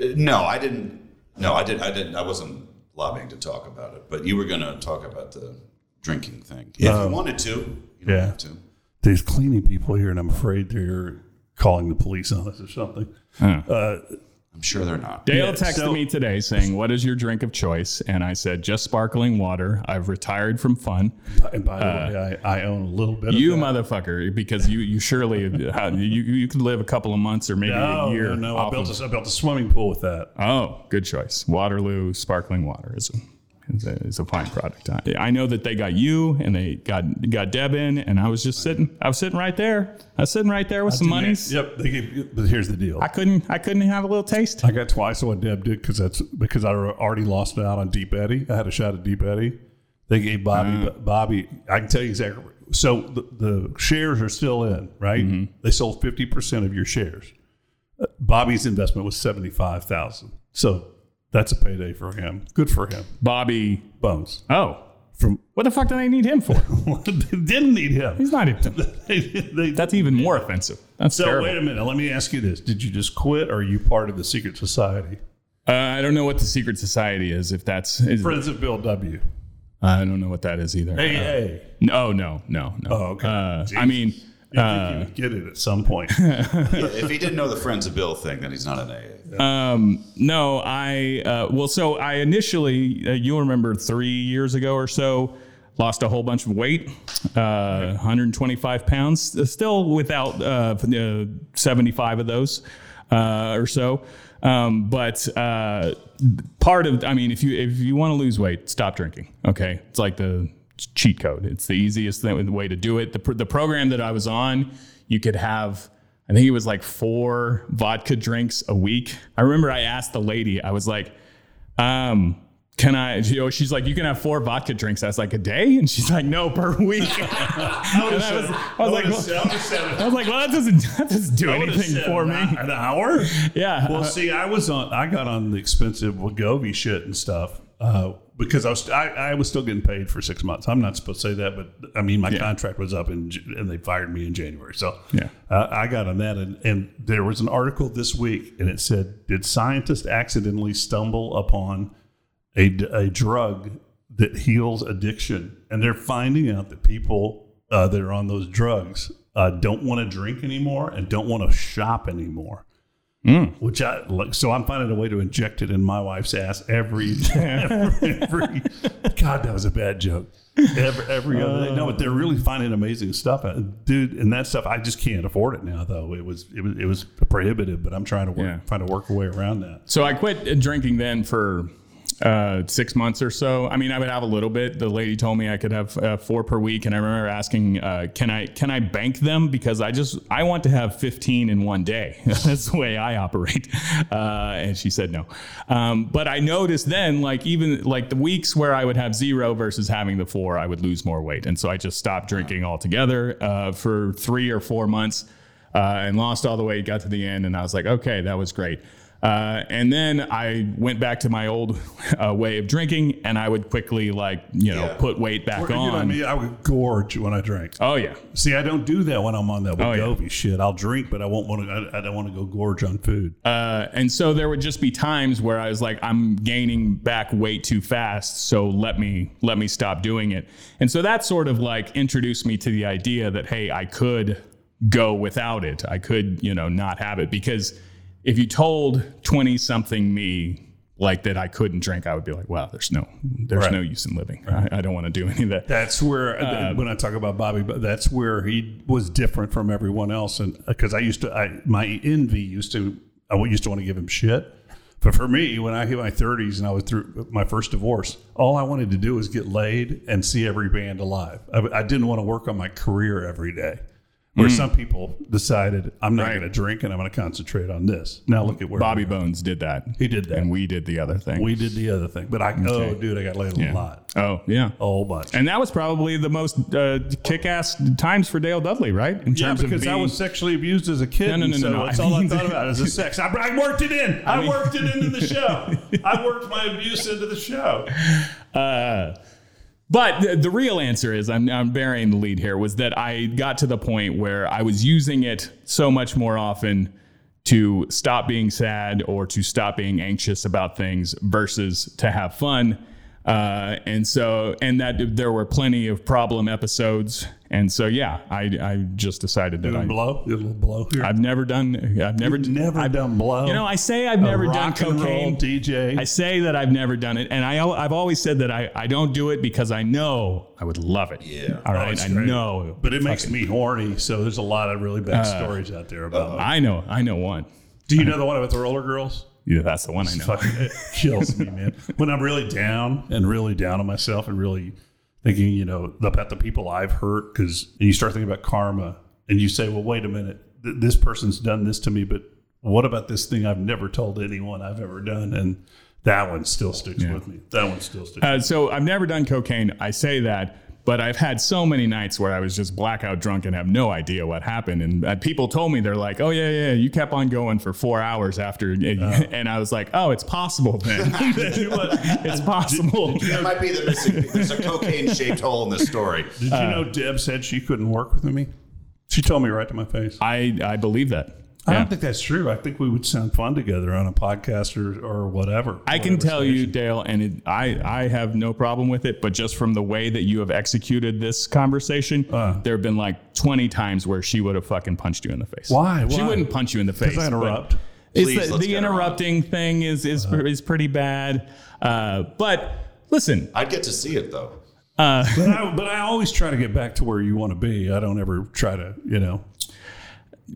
S3: Uh, No, I didn't. No, I did. I didn't. I wasn't lobbying to talk about it. But you were going to talk about the drinking thing. If you wanted to, you don't
S1: yeah.
S3: have to.
S1: There's cleaning people here, and I'm afraid they're calling the police on us or something. Uh,
S3: I'm sure they're not.
S2: Dale
S1: Yeah,
S2: texted
S1: so-
S2: me today saying, "What is your drink of choice?" And I said, "Just sparkling water. I've retired from fun."
S1: and by the way, I, I own a little bit
S2: You
S1: of that.
S2: motherfucker, because you you surely you you could live a couple of months or maybe
S1: No,
S2: a year.
S1: no, no. I built,
S2: of-
S1: a, I built a swimming pool with that.
S2: oh, good choice. Waterloo sparkling water is. It's a, it's a fine product. I, I know that they got you and they got got Deb in, and I was just sitting. I was sitting right there. I was sitting right there with some monies.
S1: Yep. They gave, but here's the deal.
S2: I couldn't. I couldn't have a little taste.
S1: I got twice what Deb did because that's because I already lost out on Deep Eddy. I had a shot at Deep Eddy. They gave Bobby Bobby. I can tell you exactly. So the, the shares are still in, right? They sold fifty percent of your shares. Uh, Bobby's investment was seventy five thousand. So that's a payday for him. Good for him.
S2: Bobby.
S1: Bones
S2: Oh,
S1: from
S2: what the fuck do they need him for?
S1: They didn't need him.
S2: He's not even.
S1: They- they-
S2: That's even more offensive. That's
S1: so
S2: terrible.
S1: wait a minute. Let me ask you this: Did you just quit, or are you part of the secret society?
S2: Uh, I don't know what the secret society is. If that's, is,
S1: Friends of Bill W.
S2: I don't know what that is either.
S1: Hey, hey.
S2: No, no, no, no.
S1: Oh, okay.
S2: Uh, I mean,
S1: You
S2: uh,
S1: think you would get it at some point.
S3: if he didn't know the Friends of Bill thing, then he's not an AA.
S2: um, no, I uh, well, so I initially, uh, you'll remember, three years ago or so, lost a whole bunch of weight, uh, 125 pounds, uh, still without uh, uh, 75 of those uh, or so. Um, but uh, part of, I mean, if you if you want to lose weight, stop drinking. Okay, it's like the cheat code. It's the easiest thing, way to do it. The pr- the program that I was on, you could have. I think it was like four vodka drinks a week. I remember I asked the lady, I was like, um, can I, you know, she's like, you can have four vodka drinks. I was like, a day? And she's like, no, per week. I was, I was like, well, I was like, well, that doesn't, that doesn't do anything for me.
S1: An hour?
S2: Yeah.
S1: Well, see, I was on. I got on the expensive Wegovy shit and stuff uh, because I was. I, I was still getting paid for six months. I'm not supposed to say that, but I mean, my contract was up in, and they fired me in January. So
S2: Yeah.
S1: uh, I got on that, and, and there was an article this week, and it said, "Did scientists accidentally stumble upon a, a drug that heals addiction?" And they're finding out that people uh, that are on those drugs uh, don't want to drink anymore and don't want to shop anymore which I like. So I'm finding a way to inject it in my wife's ass every, every, every God, that was a bad joke. Every, every other day. No, but they're really finding amazing stuff, Uh, dude. And that stuff, I just can't afford it now. Though it was, it was, it was prohibitive. But I'm trying to work,
S2: Yeah.
S1: trying to work a way around that.
S2: So I quit drinking then for uh, six months or so. I mean, I would have a little bit. The lady told me I could have uh, four per week, and I remember asking, uh, "Can I can I bank them? Because I just I want to have 15 in one day. That's the way I operate." Uh, and she said no. Um, but I noticed then, like even like the weeks where I would have zero versus having the four, I would lose more weight, and so I just stopped drinking altogether uh, for three or four months uh, and lost all the weight. Got to the end, and I was like, okay, that was great. Uh, and then I went back to my old uh, way of drinking, and I would quickly like you know
S3: Yeah.
S2: put weight back
S1: You know
S2: on.
S1: me, I would gorge when I drank.
S2: Oh yeah,
S1: See, I don't do that when I'm on that
S2: Oh, yeah.
S1: Wegovy shit. I'll drink, but I won't want to. I, I don't want to go gorge on food.
S2: uh, and so there would just be times where I was like, I'm gaining back weight too fast, so let me let me stop doing it. And so that sort of like introduced me to the idea that hey, I could go without it. I could you know not have it because if you told 20 something me like that I couldn't drink, I would be like, wow, there's no there's
S1: Right.
S2: no use in living. I, I don't want to do any of that.
S1: That's where uh, um, when I talk about Bobby, but that's where he was different from everyone else, and uh, because I used to, I my envy used to, I used to want to give him shit. But for me, when I hit my 30s and I was through uh, my first divorce, all I wanted to do was get laid and see every band alive. I, I didn't want to work on my career every day. Where some people decided, I'm not
S2: Mm. Right.
S1: going to drink and I'm going to concentrate on this. Now look at where
S2: Bobby
S1: we're.
S2: Bones did that.
S1: He did that.
S2: And we did the other thing.
S1: we did the other thing. But I, oh, dude, I got laid a lot.
S2: Oh, yeah.
S1: A whole bunch.
S2: And that was probably the most uh, kick-ass times for Dale Dudley, right? In
S1: Yeah,
S2: terms of
S1: because I
S2: being-
S1: was sexually abused as a kid.
S2: No, no,
S1: and
S2: no,
S1: so
S2: no, no.
S1: That's
S2: I
S1: all I thought about as a sex. I, I worked it in. I, worked it into the show. I worked my abuse into the show.
S2: Uh, but the, the real answer is I'm, I'm burying the lead here was that I got to the point where I was using it so much more often to stop being sad or to stop being anxious about things versus to have fun. Uh, and so, and that there were plenty of problem episodes. And so, yeah, I, I just decided that
S1: Did a
S2: I,
S1: blow? A little blow here.
S2: I've never done, I've never,
S1: never
S2: I've,
S1: done blow.
S2: you know, I say I've never done
S1: rock and roll
S2: cocaine.
S1: DJ.
S2: I say that I've never done it, and I, I've always said that I, I don't do it because I know I would love it.
S3: Yeah.
S2: All right. I
S1: great.
S2: know.
S1: but it makes me horny. So there's a lot of really bad
S2: Uh,
S1: stories out there about. it.
S2: I know. I know one.
S1: Do you know the one about the roller girls?
S2: Yeah, that's the one I know.
S1: fucking it kills me, man. When I'm really down and really down on myself and really thinking, you know, about the people I've hurt, because you start thinking about karma and you say, well, wait a minute, th- this person's done this to me, but what about this thing I've never told anyone I've ever done? And that one still sticks with me. That one still sticks.
S2: Uh, so I've never done cocaine. I say that, but I've had so many nights where I was just blackout drunk and have no idea what happened. And uh, people told me they're like, "Oh yeah, yeah, you kept on going for four hours after," and I was like, "Oh, it's possible then. it's possible."
S3: That might be the missing. There's a cocaine shaped hole in this story.
S1: Did you know Deb said she couldn't work with me? She told me right to my face.
S2: I I believe that.
S1: I
S2: Yeah.
S1: don't think that's true. I think we would sound fun together on a podcast or, or whatever.
S2: I can
S1: whatever
S2: tell you. Dale, and it, I I have no problem with it. But just from the way that you have executed this conversation,
S1: Uh.
S2: there have been like twenty times where she would have fucking punched you in the face.
S1: Why?
S2: She
S1: Why?
S2: wouldn't punch you in the face.
S1: I interrupt.
S3: Please,
S2: the, the
S3: get her on.
S2: interrupting thing is is is pretty bad. Uh, but listen,
S3: I'd get to see it though.
S1: But I, but I always try to get back to where you want to be. I don't ever try to, you know.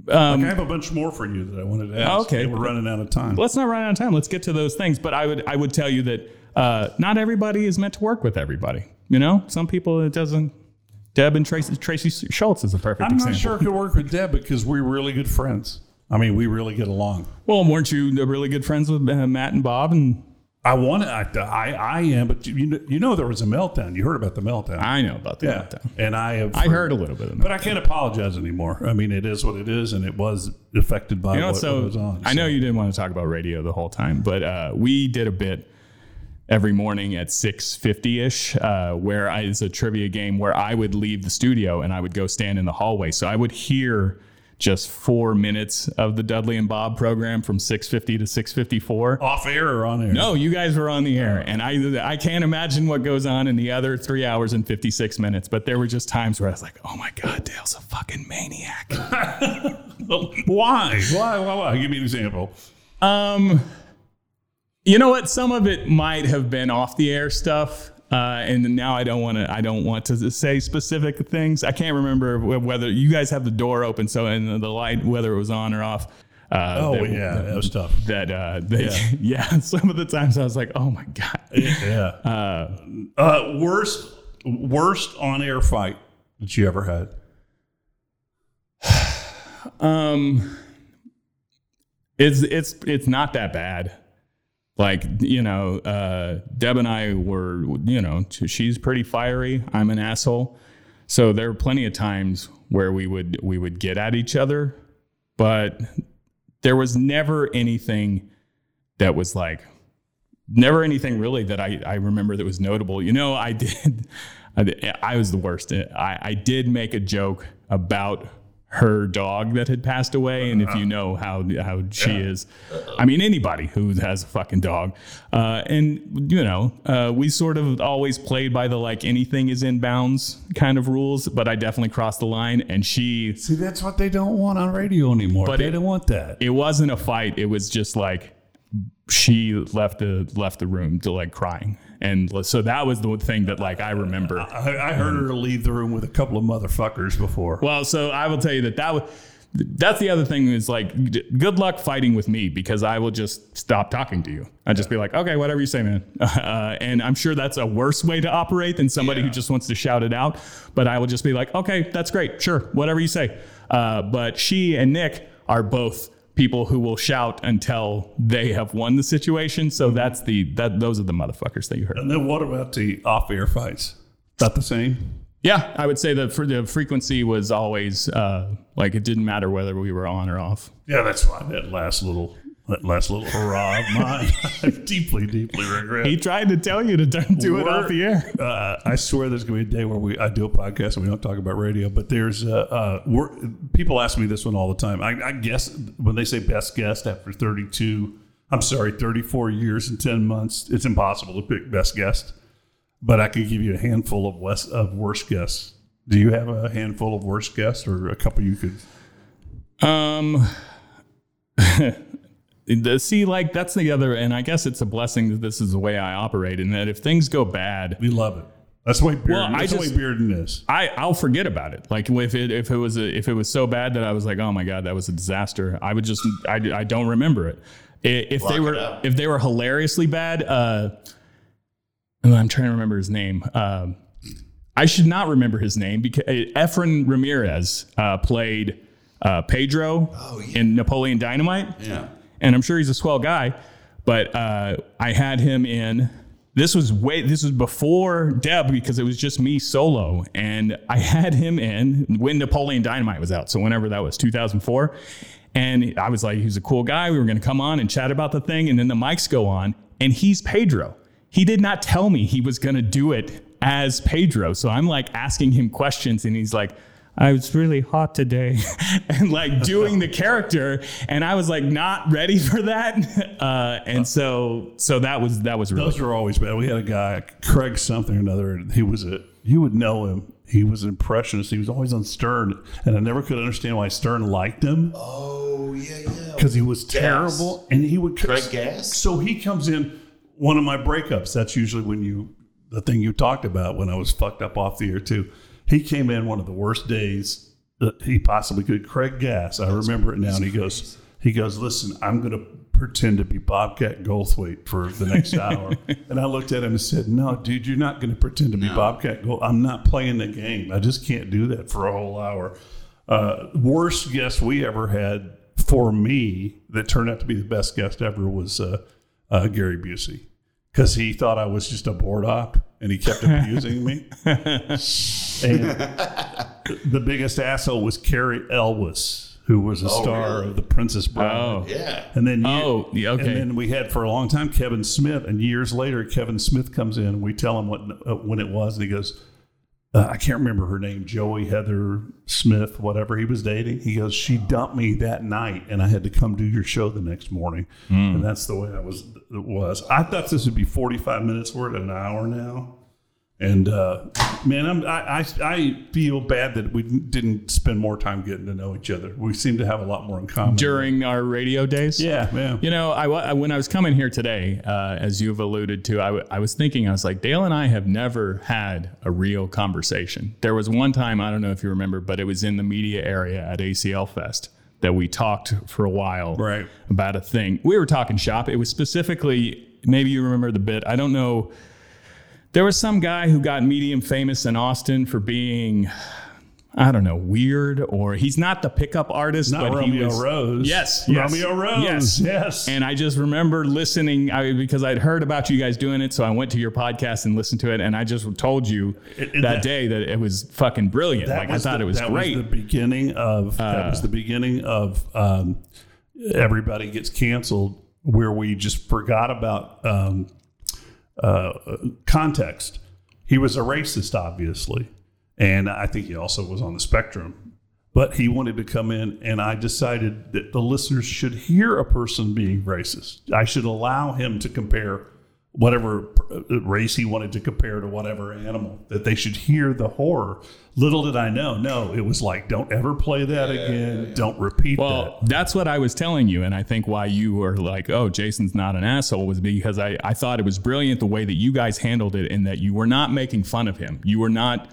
S1: Like I have a bunch more for you that I wanted to ask.
S2: Um, Okay.
S1: We're running out of time.
S2: let's not run out of time. Let's get to those things. But I would I would tell you that uh, not everybody is meant to work with everybody. You know, some people it doesn't. Deb and Tracy Tracy Schultz is a perfect
S1: I'm
S2: example.
S1: not sure I could work with Deb because we're really good friends. I mean, we really get along.
S2: Well, weren't you really good friends with uh, Matt and Bob? And
S1: I want to. I, I am, but you know, you know, there was a meltdown. You heard about the meltdown.
S2: I know about the
S1: yeah,
S2: meltdown.
S1: and I have.
S2: I heard a little bit of that.
S1: but I can't apologize anymore. I mean, it is what it is, and it was affected by
S2: You know,
S1: what,
S2: so
S1: what was on.
S2: I know you didn't want to talk about radio the whole time, but uh, we did a bit every morning at 6.50 ish uh, where I, it's a trivia game where i would leave the studio and i would go stand in the hallway so i would hear just four minutes of the dudley and bob program from 6.50 to 6.54
S1: off air or on air.
S2: no you guys were on the air and i i can't imagine what goes on in the other three hours and 56 minutes but there were just times where i was like oh my god dale's a fucking maniac
S1: Why? Why? Why? Why? Give me an example.
S2: Um, you know what? Some of it might have been off the air stuff. Uh, and now I don't want to. I don't want to say specific things. I can't remember whether you guys have the door open, so and the light, whether it was on or off. Uh,
S1: Oh
S2: that,
S1: yeah, that was tough.
S2: That uh, that, yeah. Some of the times I was like, oh my god.
S1: Yeah.
S2: Uh,
S1: Uh, worst worst on air fight that you ever had.
S2: Um, it's it's it's not that bad. Like you know, uh, Deb and I were you know she's pretty fiery. I'm an asshole. So there were plenty of times where we would we would get at each other, but there was never anything that was like never anything really that I, I remember that was notable. You know, I did, I, I was the worst. I, I did make a joke about her dog that had passed away. And if you know how, how she is, I mean, anybody who has a fucking dog. Uh, and, you know, uh, we sort of always played by the like anything is in bounds kind of rules, but I definitely crossed the line. And she,
S1: See, that's what they don't want on radio anymore.
S2: But
S1: they
S2: it-
S1: don't want that.
S2: it wasn't a fight. It was just like she left the left the room to like crying, and so that was the thing that like I remember.
S1: I, I heard her leave the room with a couple of motherfuckers before.
S2: Well, so I will tell you that that was. That's the other thing is like, good luck fighting with me because I will just stop talking to you. I'd just be like, okay, whatever you say, man. Uh, and I'm sure that's a worse way to operate than somebody who just wants to shout it out. But I will just be like, okay, that's great. Sure, whatever you say. Uh, but she and Nick are both people who will shout until they have won the situation. So that's the, that, those are the motherfuckers that you heard.
S1: and then what about the off-air fights? Not the same.
S2: Yeah, I would say that for the frequency was always uh, like it didn't matter whether we were on or off.
S1: Yeah, that's why that last little that last little hurrah of mine, I deeply, deeply regret.
S2: He tried to tell you to don't do it
S1: We're-
S2: off the air.
S1: Uh, I swear there's going to be a day where we I do a podcast and we don't talk about radio. But there's uh, uh, we're, people ask me this one all the time. I, I guess when they say best guest after 32, I'm sorry, 34 years and 10 months, it's impossible to pick best guest. But I can give you a handful of west, of worst guests. Do you have a handful of worst guests or a couple you could?
S2: Um, the, see, like that's the other, and I guess it's a blessing that this is the way I operate, and that if things go bad,
S1: We love it. That's the way Bearden,
S2: Well, I
S1: that's the way
S2: just-
S1: Bearden is.
S2: I I'll forget about it. Like if it if it was a, if it was so bad that I was like, oh my god, that was a disaster. I would just I, I don't remember it. If
S3: Block
S2: they were if they were hilariously bad, uh, oh, I'm trying to remember his name. Um, I should not remember his name because Efren Ramirez uh, played uh, Pedro in Napoleon Dynamite
S3: Yeah.
S2: And I'm sure he's a swell guy. But uh, I had him in. This was way. This was before Deb because it was just me solo, and I had him in when Napoleon Dynamite was out. So whenever that was, 2004. And I was like, he's a cool guy. We were going to come on and chat about the thing, and then the mics go on, and he's Pedro. He did not tell me he was going to do it as Pedro. So I'm like asking him questions, and he's like. I was really hot today and like doing the character and I was like not ready for that. Uh, and so, so that was, that was really,
S1: Those were always bad. We had a guy, Craig something or another. and He was a, you would know him. He was an impressionist. He was always on Stern, and I never could understand why Stern liked him
S3: Oh yeah, yeah.
S1: because he was terrible. And he would
S3: Craig Gass?
S1: So he comes in one of my breakups. That's usually when you the thing you talked about when I was fucked up off the air too. He came in one of the worst days that he possibly could. Craig Gass, I remember it now. And he goes, he goes, listen, I'm going to pretend to be Bobcat Goldthwait for the next hour. and I looked at him and said, no, dude, you're not going to pretend to be Bobcat Gold. I'm not playing the game. I just can't do that for a whole hour. Uh, worst guest we ever had for me that turned out to be the best guest ever was uh, uh, Gary Busey because he thought I was just a board op and he kept abusing me. And the biggest asshole was Cary Elwes, who was a star
S3: really?
S1: of The Princess Bride.
S2: oh,
S3: Yeah.
S1: And then ye-
S2: Oh, yeah, okay.
S1: And then we had for a long time Kevin Smith, and years later Kevin Smith comes in. and We tell him what uh, when it was, and he goes, uh, "I can't remember her name, Joey Heather Smith, whatever he was dating." He goes, "She dumped me that night, and I had to come do your show the next morning."
S2: Hmm.
S1: And that's the way I was. It was. I thought this would be forty-five minutes. We're at an hour now. And uh, man, I'm, I, I I feel bad that we didn't spend more time getting to know each other. We seem to have a lot more in common.
S2: during our radio days.
S1: yeah, yeah.
S2: You know, I, when I was coming here today, uh, as you've alluded to, I, w- I was thinking, I was like, Dale and I have never had a real conversation. There was one time, I don't know if you remember, but it was in the media area at ACL Fest that we talked for a while
S1: Right.
S2: about a thing. We were talking shop. It was specifically, maybe you remember the bit. I don't know. There was some guy who got medium famous in Austin for being. I don't know, weird, or he's not the pickup artist,
S1: Not
S2: but he
S1: Romeo
S2: was,
S1: Rose.
S2: Yes, yes,
S1: Romeo Rose.
S2: Yes,
S1: Yes.
S2: and I just remember listening I, because I'd heard about you guys doing it. So I went to your podcast and listened to it. And I just told you
S1: It-
S2: that,
S1: it- that-
S2: day that it was fucking brilliant. Like I thought
S1: the-
S2: it was
S1: that
S2: great. Uh.
S1: Was the beginning of that was the beginning of um, everybody gets canceled, where we just forgot about um, context. He was a racist, obviously, and I think he also was on the spectrum. But he wanted to come in, and I decided that the listeners should hear a person being racist. I should allow him to compare whatever uh, race he wanted to compare to whatever animal, that they should hear the horror. Little did I know, no, it was like, don't ever play that again. Don't repeat
S2: well,
S1: that.
S2: that's what I was telling you. And I think why you were like, oh, Jason's not an asshole was because I, I thought it was brilliant the way that you guys handled it and that you were not making fun of him. You were not.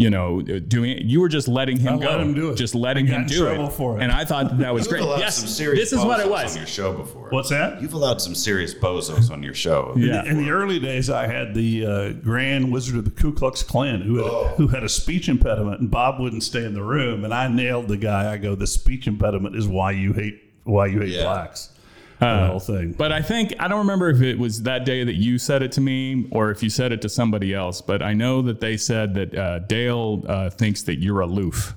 S2: You know, doing it. You were just letting him
S1: I
S2: go.
S1: let him do it.
S2: Just letting
S1: I got
S2: him
S1: in
S2: do
S1: trouble
S2: it.
S1: for it.
S2: And I thought that, that was
S3: You've
S2: great.
S3: allowed
S2: Yes,
S3: some serious
S2: this is what it
S3: bozos
S2: was.
S3: on your show before.
S1: What's that?
S3: You've allowed some serious bozos on your show.
S2: Yeah.
S1: In the early days, I had the uh, Grand Wizard of the Ku Klux Klan who had, who had a speech impediment, and Bob wouldn't stay in the room. And I nailed the guy. I go, the speech impediment is why you hate why you hate
S3: Yeah.
S1: blacks. The whole thing.
S2: But I think I don't remember if it was that day that you said it to me or if you said it to somebody else. But I know that they said that uh, Dale uh, thinks that you're aloof,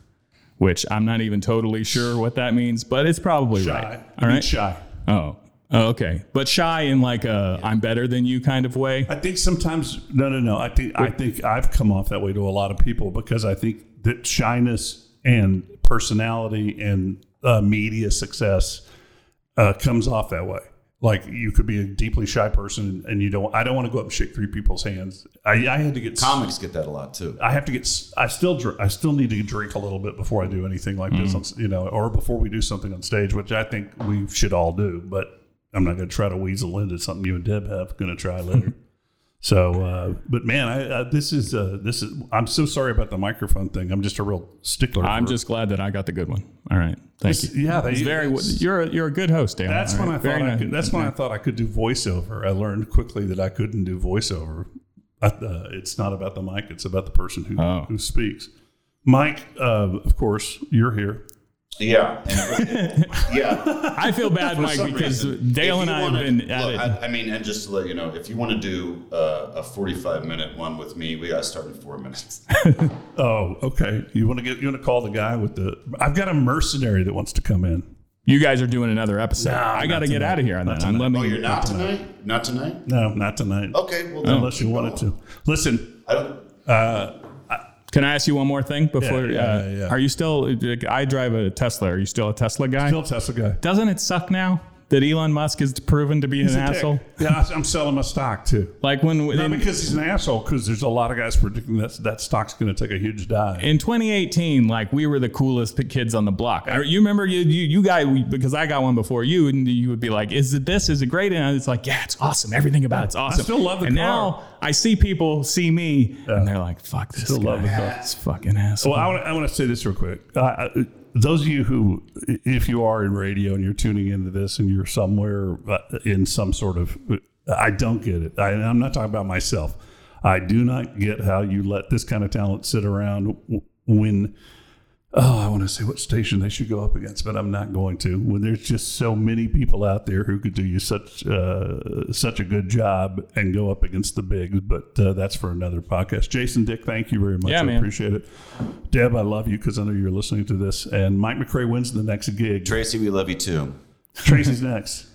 S2: which I'm not even totally sure what that means. But it's probably
S1: shy.
S2: right. All right.
S1: shy.
S2: Oh. Oh, okay. But shy in like a I'm better than you kind of way.
S1: I think sometimes no, no, no. I think I think I've come off that way to a lot of people because I think that shyness and personality and uh, media success uh, comes off that way. Like you could be a deeply shy person and you don't. I don't want to go up and shake three people's hands. I, I had to get
S3: Comics get that a lot too.
S1: I have to get. I still. dr- I still need to drink a little bit before I do anything like this. On, you know, or before we do something on stage, which I think we should all do. But I'm not going to try to weasel into something you and Deb have going to try later. So, uh, but man, I, uh, this is uh, this is. I'm so sorry about the microphone thing. I'm just a real stickler.
S2: I'm just glad that I got the good one. All right, thank you.
S1: yeah. They,
S2: It's very.
S1: it's-
S2: You're a, you're a good host, Dale.
S1: That's
S2: All
S1: when
S2: right,
S1: I
S2: very
S1: thought I
S2: nice.
S1: could, that's when I thought I could do voiceover. I learned quickly that I couldn't do voiceover. I, uh, it's not about the mic; it's about the person who
S2: Oh.
S1: who speaks. Mike, uh, of course, you're here.
S3: Yeah. And- yeah.
S2: I feel bad, Mike, because
S3: reason.
S2: Dale and I have
S3: wanna-
S2: been at it.
S3: I, I mean, and just to let you know, if you want to do uh, a 45 minute one with me, we got to start in four minutes.
S1: Oh, okay. You want to get you want to call the guy with the? I've got a mercenary that wants to come in.
S2: you guys are doing another episode.
S1: No,
S2: I got to get out of here on
S1: Not
S2: that. I'm
S1: tonight.
S3: Oh, you're not tonight? Not tonight?
S1: No, not tonight.
S3: Okay. Well, then
S1: Unless you wanted to. Listen,
S3: I don't.
S2: Can I ask you one more thing before?
S1: Yeah, yeah,
S2: uh,
S1: yeah, yeah.
S2: Are you still? I drive a Tesla. Are you still a Tesla guy?
S1: still Tesla guy.
S2: Doesn't it suck now that Elon Musk is proven to be
S1: He's
S2: an
S1: a dick.
S2: asshole?
S1: Yeah, I'm selling my stock too.
S2: Like when
S1: Not
S2: in,
S1: because he's an asshole, because there's a lot of guys predicting that that stock's going to take a huge dive.
S2: in 2018, like we were the coolest kids on the block. I, you remember you you, you guy because I got one before you, and you would be like, "Is it this? Is it great?" And it's like, "Yeah, it's awesome. Everything about it's awesome."
S1: I still love the
S2: and
S1: car.
S2: now I see people see me, and they're like, "Fuck this
S1: Still
S2: guy.
S1: love the car.
S2: It's fucking asshole."
S1: Well, I want, to say this real quick. Uh, those of you who, if you are in radio and you're tuning into this and you're somewhere uh, in some sort of, I don't get it. I, I'm not talking about myself. I do not get how you let this kind of talent sit around when. Oh, I want to say what station they should go up against, but I'm not going to. When there's just so many people out there who could do you such uh, such a good job and go up against the bigs, but uh, that's for another podcast. Jason Dick, thank you very much.
S2: Yeah,
S1: I
S2: man.
S1: appreciate it. Deb, I love you because I know you're listening to this. And Mike MacRae wins the next gig.
S3: Tracy, we love you too.
S1: Tracy's next.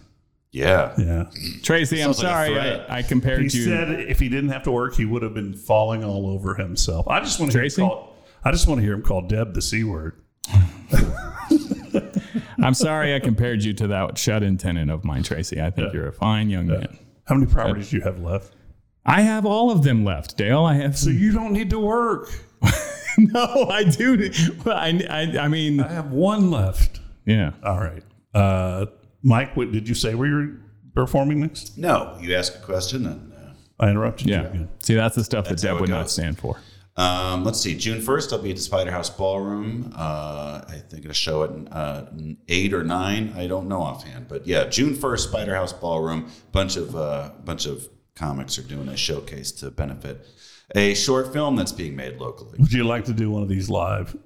S3: Yeah.
S1: Yeah.
S2: Tracy, I'm
S3: Sounds like
S2: sorry
S3: threat.
S2: I, I compared
S1: He
S2: you.
S1: said if he didn't have to work, he would have been falling all over himself. I just want to hear him
S2: Tracy?
S1: call, I just want to hear him call Deb the C word.
S2: I'm sorry I compared you to that shut-in tenant of mine, Tracy. I think you're a fine young man.
S1: How many properties do you have left?
S2: I have all of them left, Dale. I have.
S1: So you don't need to work.
S2: no, I do. Well, I, I, I mean,
S1: I have one left.
S2: yeah.
S1: All right. Uh, Mike, what did you say where you're performing next?
S3: No, you ask a question and. Uh,
S1: I interrupted you
S2: Yeah.
S1: again.
S2: See, that's the stuff
S3: That's
S2: that Deb
S3: it
S2: would not stand for.
S3: Um, let's see. June first, I'll be at the Spider House Ballroom. Uh, I think a show at uh, eight or nine. I don't know offhand, but yeah, June first, Spider House Ballroom. Bunch of uh, bunch of comics are doing a showcase to benefit a short film that's being made locally.
S1: Would you like to do one of these live?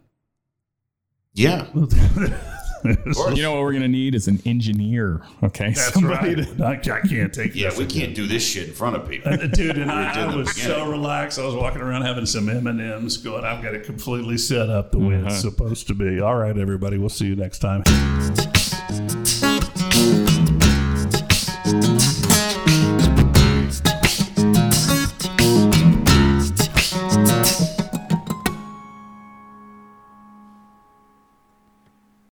S3: Yeah,
S2: You know what we're gonna need is an engineer. Okay,
S1: That's
S2: somebody
S1: right.
S2: to-
S1: I, I can't take
S3: yeah. We can't do this shit in front of people.
S1: Dude, and I, I
S3: the
S1: was so relaxed. I was walking around having some M and M's, going. I've got it completely set up the way it's
S2: Uh-huh.
S1: supposed to be. All right, everybody. We'll see you next time.